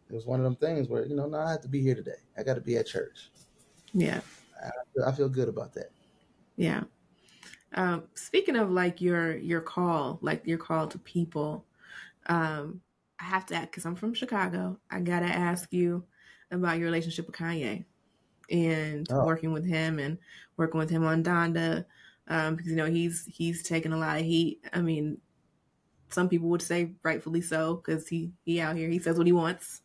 Speaker 3: it was one of them things where you know, no, I have to be here today. I got to be at church.
Speaker 1: yeah,
Speaker 3: I feel good about that.
Speaker 1: yeah. Um, speaking of like your your call, like your call to people, um, I have to ask because I'm from Chicago. I gotta ask you about your relationship with Kanye and
Speaker 3: Oh.
Speaker 1: working with him and working with him on Donda, um, because you know he's he's taking a lot of heat. I mean, some people would say rightfully so because he he out here he says what he wants.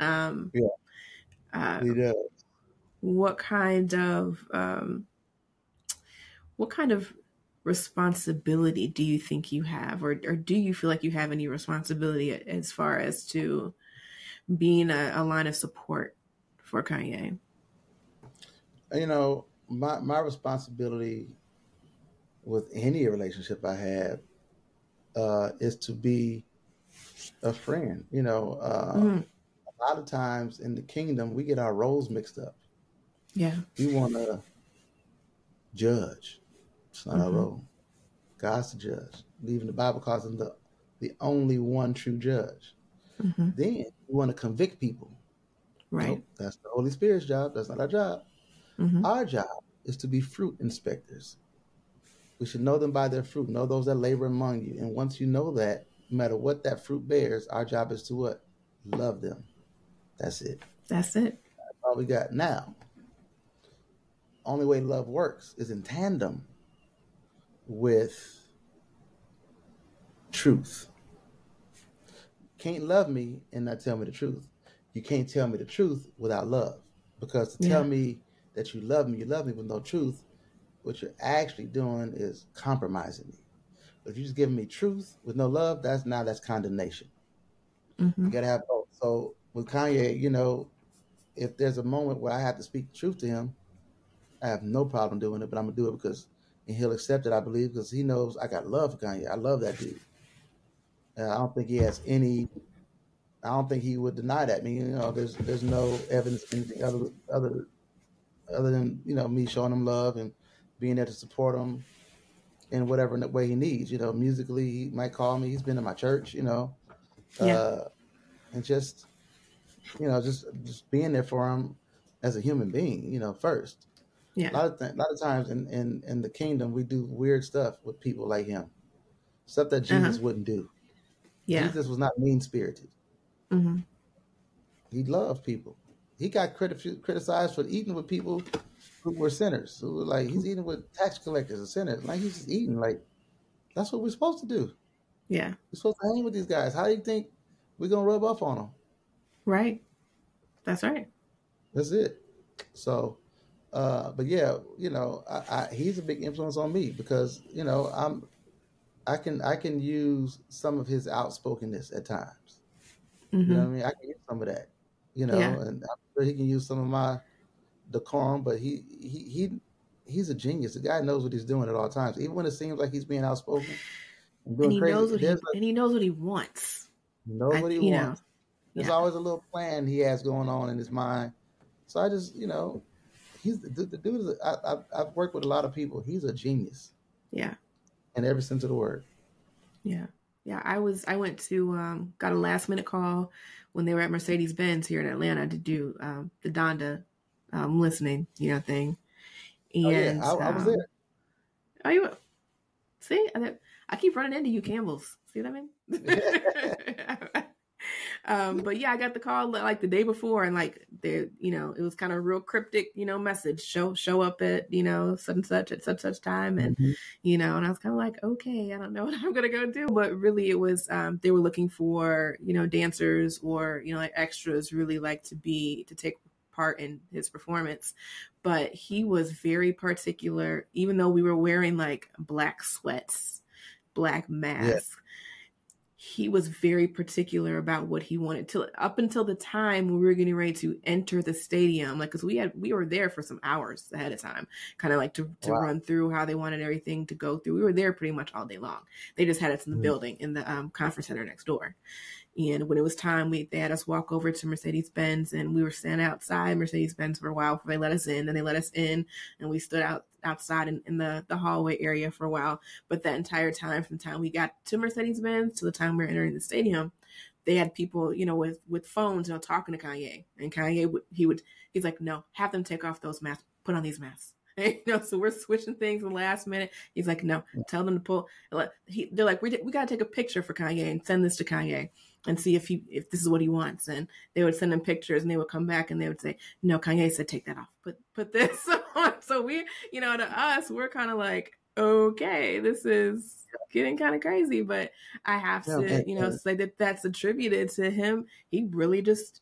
Speaker 1: Um,
Speaker 3: Yeah.
Speaker 1: Uh,
Speaker 3: He does.
Speaker 1: what kind of um, what kind of responsibility do you think you have, or or do you feel like you have any responsibility as far as to being a, a line of support for Kanye?
Speaker 3: you know my my responsibility with any relationship I have uh, is to be a friend. You know, uh,
Speaker 1: Mhm.
Speaker 3: a lot of times in the kingdom we get our roles mixed up.
Speaker 1: Yeah,
Speaker 3: We want to judge. It's not our
Speaker 1: Mhm.
Speaker 3: role. God's the judge. Even the Bible calls him the the only one true judge.
Speaker 1: hmm
Speaker 3: Then we want to convict people.
Speaker 1: right.
Speaker 3: Nope, that's the Holy Spirit's job. That's not our job.
Speaker 1: hmm
Speaker 3: Our job is to be fruit inspectors. We should know them by their fruit. Know those that labor among you. And once you know that, no matter what that fruit bears, our job is to what? Love them. That's it.
Speaker 1: That's it.
Speaker 3: That's all we got. Now, only way love works is in tandem with truth. Can't love me and not tell me the truth. You can't tell me the truth without love. Because to tell me that you love me, you love me with no truth, what you're actually doing is compromising me. But if you're just giving me truth with no love, that's now that's condemnation.
Speaker 1: hmm
Speaker 3: You gotta have both. So with Kanye, you know, if there's a moment where I have to speak the truth to him, I have no problem doing it, but I'm gonna do it because and he'll accept it, I believe, because he knows I got love for Kanye. I love that dude. Uh, I don't think he has any. I don't think he would deny that. I mean, you know, there's there's no evidence anything other other other than you know me showing him love and being there to support him in whatever way he needs. You know, musically, he might call me. He's been in my church. You know,
Speaker 1: Yeah.
Speaker 3: uh, and just you know, just just being there for him as a human being. You know, first. A
Speaker 1: Yeah.
Speaker 3: lot of th- a lot of times in, in in the kingdom, we do weird stuff with people like him, stuff that Jesus wouldn't do.
Speaker 1: Yeah.
Speaker 3: Jesus was not mean spirited.
Speaker 1: hmm
Speaker 3: He loved people. He got criti- criticized for eating with people who were sinners. Who were like he's eating with tax collectors and sinners. Like he's just eating. Like that's what we're supposed to do.
Speaker 1: Yeah.
Speaker 3: We're supposed to hang with these guys. How do you think we're gonna rub off on them?
Speaker 1: Right. That's right.
Speaker 3: That's it. So, uh, but yeah, you know, I, I, he's a big influence on me because you know I'm I can I can use some of his outspokenness at times.
Speaker 1: hmm
Speaker 3: You know what I mean? I can use some of that. You know,
Speaker 1: Yeah.
Speaker 3: and I'm sure he can use some of my decorum, but he he he he's a genius. The guy knows what he's doing at all times, even when it seems like he's being outspoken and
Speaker 1: And he
Speaker 3: crazy.
Speaker 1: knows what he
Speaker 3: a,
Speaker 1: and he knows what he wants.
Speaker 3: knows what he
Speaker 1: you know,
Speaker 3: wants. There's
Speaker 1: yeah,
Speaker 3: always a little plan he has going on in his mind. So I just, you know, he's the, the dude. Is a, I, I've, I've worked with a lot of people. He's a genius
Speaker 1: yeah,
Speaker 3: in every sense of the word.
Speaker 1: yeah, yeah. I was I went to um got a last minute call when they were at Mercedes Benz here in Atlanta to do um the Donda um listening, you know, thing.
Speaker 3: Oh yeah,
Speaker 1: And
Speaker 3: I, I was
Speaker 1: um
Speaker 3: there.
Speaker 1: are you see I, I keep running into you Campbell's. See what I mean? um but yeah i got the call like the day before and like there you know it was kind of a real cryptic you know message show show up at you know such and such at such such time and
Speaker 3: Mhm.
Speaker 1: you know and i was kind of like okay i don't know what i'm gonna go do but really it was um they were looking for you know dancers or you know like extras really like to be to take part in his performance but he was very particular even though we were wearing like black sweats black masks he was very particular about what he wanted to up until the time when we were getting ready to enter the stadium like because we had we were there for some hours ahead of time kind of like to, to
Speaker 3: Wow.
Speaker 1: run through how they wanted everything to go through we were there pretty much all day long they just had us in the
Speaker 3: Mhm.
Speaker 1: building in the um, conference center next door and when it was time we they had us walk over to mercedes benz and we were standing outside mercedes benz for a while before they let us in then they let us in and we stood out outside in, in the the hallway area for a while but that entire time, from the time we got to Mercedes Benz to the time we were entering the stadium, they had people, you know, with with phones, you know, talking to Kanye. And Kanye would he would he's like, no, have them take off those masks, put on these masks. you know, so we're switching things in the last minute. He's like, no, tell them to pull. He, they're like, we we gotta take a picture for Kanye and send this to Kanye and see if he if this is what he wants. And they would send him pictures, and they would come back and they would say, no, Kanye said take that off, put put this on. So we, you know, to us, we're kind of like, okay, this is getting kind of crazy, but I have
Speaker 3: Yeah,
Speaker 1: to, you know,
Speaker 3: and-
Speaker 1: say that that's attributed to him. He really just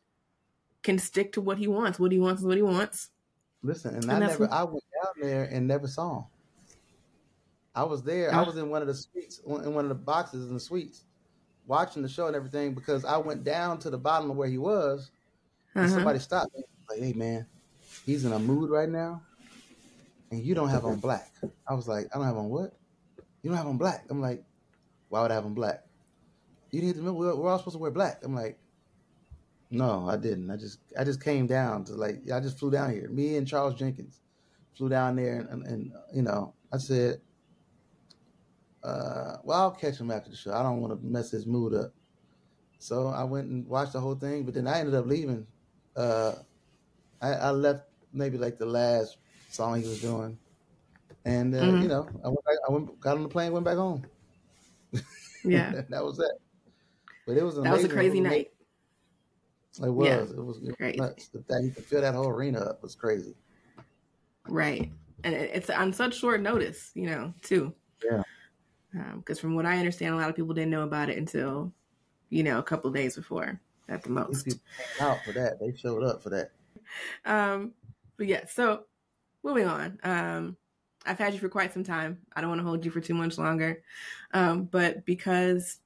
Speaker 1: can stick to what he wants. What he wants is what he wants.
Speaker 3: Listen, and,
Speaker 1: And
Speaker 3: I never,
Speaker 1: what-
Speaker 3: I went down there and never saw him. I was there. I was in one of the suites, in one of the boxes in the suites, watching the show and everything because I went down to the bottom of where he was, and
Speaker 1: Uh-huh.
Speaker 3: somebody stopped me. Like, hey man, he's in a mood right now, and you don't have on black. I was like, I don't have on what? You don't have on black. I'm like, why would I have on black? You need to remember we're, we're all supposed to wear black. I'm like, no, I didn't. I just I just came down to like I just flew down here. Me and Charles Jenkins flew down there, and, and, and you know I said, uh, well I'll catch him after the show. I don't want to mess his mood up. So I went and watched the whole thing, but then I ended up leaving. Uh, I, I left maybe like the last song he was doing, and uh,
Speaker 1: Mhm.
Speaker 3: you know I went, back, I went got on the plane, went back home.
Speaker 1: Yeah.
Speaker 3: that was that. But it was
Speaker 1: That was a crazy
Speaker 3: It was
Speaker 1: night.
Speaker 3: It was.
Speaker 1: Yeah.
Speaker 3: It was, it was
Speaker 1: Crazy.
Speaker 3: nuts. The fact you could fill that whole arena up was crazy.
Speaker 1: Right. And it's on such short notice, you know, too.
Speaker 3: Yeah.
Speaker 1: Because from what I understand, a lot of people didn't know about it until, you know, a couple of days before at the most.
Speaker 3: out for that. They showed up for that.
Speaker 1: Um, but yeah, so moving on. Um, I've had you for quite some time. I don't want to hold you for too much longer. Um, but because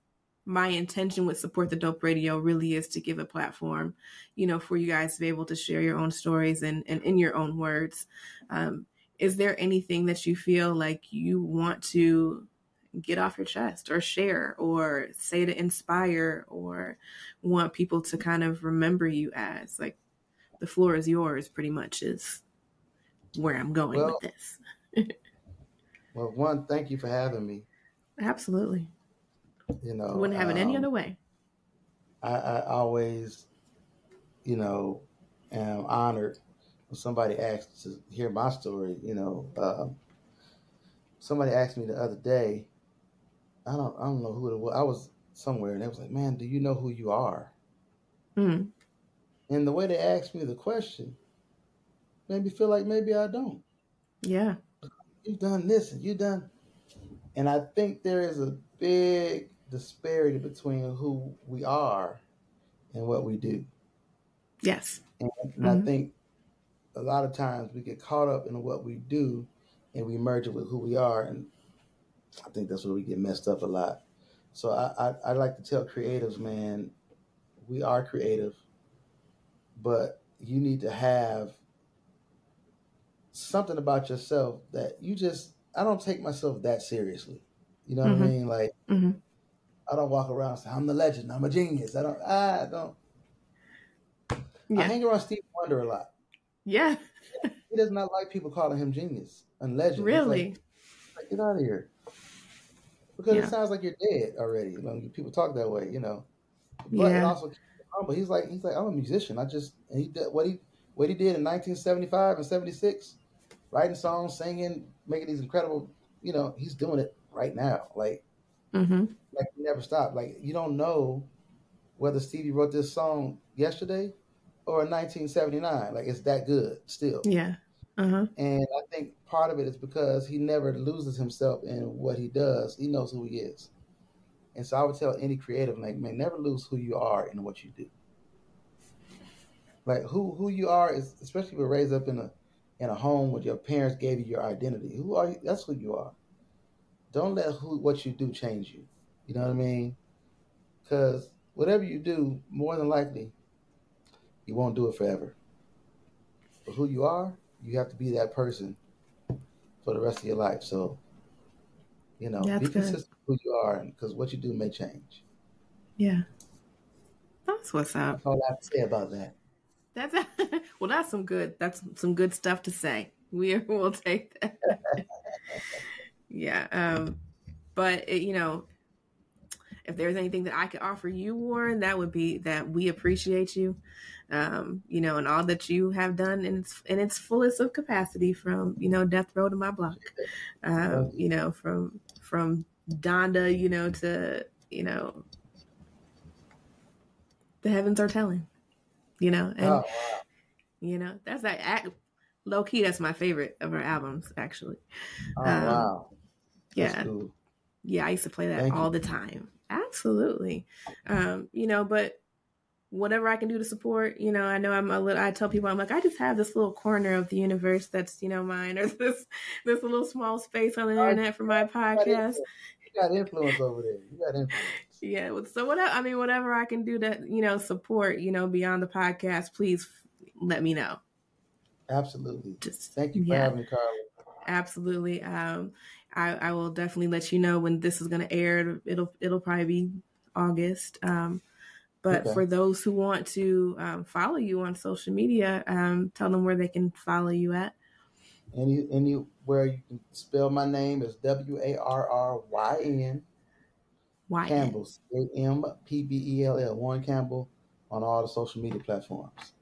Speaker 1: my intention with Support the Dope Radio really is to give a platform, you know, for you guys to be able to share your own stories and, and in your own words. Um, is there anything that you feel like you want to get off your chest or share or say to inspire or want people to kind of remember you as? Like, the floor is yours, pretty much, is where I'm going
Speaker 3: Well,
Speaker 1: with this.
Speaker 3: Well, one, thank you for having me.
Speaker 1: Absolutely.
Speaker 3: You know,
Speaker 1: Wouldn't have it any
Speaker 3: um,
Speaker 1: other way.
Speaker 3: I, I always, you know, am honored when somebody asks to hear my story. You know, um, somebody asked me the other day. I don't, I don't know who it was. I was somewhere, and they was like, "Man, do you know who you are?"
Speaker 1: Mm,
Speaker 3: And the way they asked me the question made me feel like maybe I don't.
Speaker 1: yeah.
Speaker 3: You've done this and you've done, and I think there is a big disparity between who we are and what we do.
Speaker 1: Yes.
Speaker 3: And, and I think a lot of times we get caught up in what we do and we merge it with who we are. And I think that's where we get messed up a lot. So I, I, I like to tell creatives, man, we are creative, but you need to have something about yourself that you just I don't take myself that seriously. You know what
Speaker 1: Mhm.
Speaker 3: I mean? Like
Speaker 1: hmm
Speaker 3: I don't walk around saying I'm the legend, I'm a genius. I don't I don't I hang around Steve Wonder a lot.
Speaker 1: Yeah.
Speaker 3: He does not like people calling him genius and legend.
Speaker 1: Really.
Speaker 3: like, like, get out of here. Because
Speaker 1: Yeah.
Speaker 3: it sounds like you're dead already. You know, people talk that way, you know. But it
Speaker 1: Yeah.
Speaker 3: also humble. He's like he's like, I'm a musician. I just and he did what he what he did in nineteen seventy five and seventy six, writing songs, singing, making these incredible you know, he's doing it right now. Like
Speaker 1: hmm
Speaker 3: like he never stopped. Like you don't know whether Stevie wrote this song yesterday or in 1979. Like it's that good still.
Speaker 1: Yeah. Uh huh.
Speaker 3: And I think part of it is because he never loses himself in what he does. He knows who he is. And so I would tell any creative, like, man, never lose who you are in what you do. Like who who you are is especially if you're raised up in a in a home where your parents gave you your identity. Who are you? That's who you are. Don't let who what you do change you. You know what I mean? Because whatever you do, more than likely, you won't do it forever. But who you are, you have to be that person for the rest of your life. So, you know,
Speaker 1: That's
Speaker 3: be consistent with who you are, because what you do may change.
Speaker 1: Yeah. That's what's up.
Speaker 3: That's all I have to say about that.
Speaker 1: That's well. That's some good. That's some good stuff to say. We will take that. yeah. Um. But it, you know, if there's anything that I could offer you, Warryn, that would be that we appreciate you. Um. You know, and all that you have done in its in its fullest of capacity, from you know death row to my block. Um. You know, from from Donda, you know, to you know, the heavens are telling. You know, and
Speaker 3: oh,
Speaker 1: you know, that's that act, low key. That's my favorite of her albums, actually.
Speaker 3: Oh,
Speaker 1: Um,
Speaker 3: wow.
Speaker 1: Yeah,
Speaker 3: cool.
Speaker 1: yeah. I used to play that
Speaker 3: Thank you.
Speaker 1: all the time. Absolutely. Um, you know, but whatever I can do to support, you know, I know I'm a little. I tell people I'm like, I just have this little corner of the universe that's you know mine, or this this little small space on the internet for my podcast.
Speaker 3: You got influence over there. You got influence.
Speaker 1: Yeah. So whatever. I mean, whatever I can do to you know support, you know, beyond the podcast, please let me know.
Speaker 3: Absolutely.
Speaker 1: Just
Speaker 3: Thank you for
Speaker 1: yeah.
Speaker 3: having me, Carla.
Speaker 1: Absolutely. Um, I, I will definitely let you know when this is going to air. It'll it'll probably be August. Um, but
Speaker 3: Okay.
Speaker 1: for those who want to um, follow you on social media, um, tell them where they can follow you at.
Speaker 3: Any anywhere you can spell my name is W A R R Y N
Speaker 1: Why?
Speaker 3: Campbell C A M P B E L L Warryn Campbell on all the social media platforms.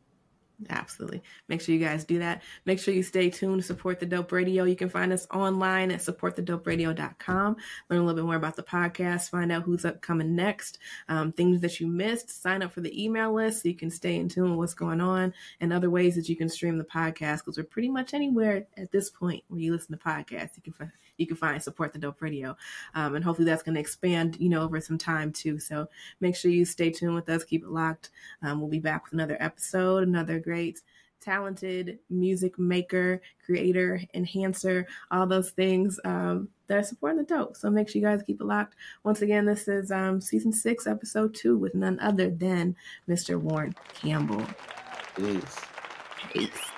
Speaker 1: Absolutely. Make sure you guys do that. Make sure you stay tuned to Support the Dope Radio. You can find us online at supportthedoperadio.com. Learn a little bit more about the podcast, find out who's upcoming next, um, things that you missed, sign up for the email list so you can stay in tune with what's going on, and other ways that you can stream the podcast because we're pretty much anywhere at this point where you listen to podcasts. You can find you can find support the dope radio um, and hopefully that's going to expand you know over some time too so make sure you stay tuned with us keep it locked um, we'll be back with another episode, another great, talented music maker, creator, enhancer, all those things um, that are supporting the dope. So make sure you guys keep it locked. Once again, this is um, season six, episode two, with none other than Mr. Warryn Campbell.
Speaker 3: Peace.
Speaker 1: Peace.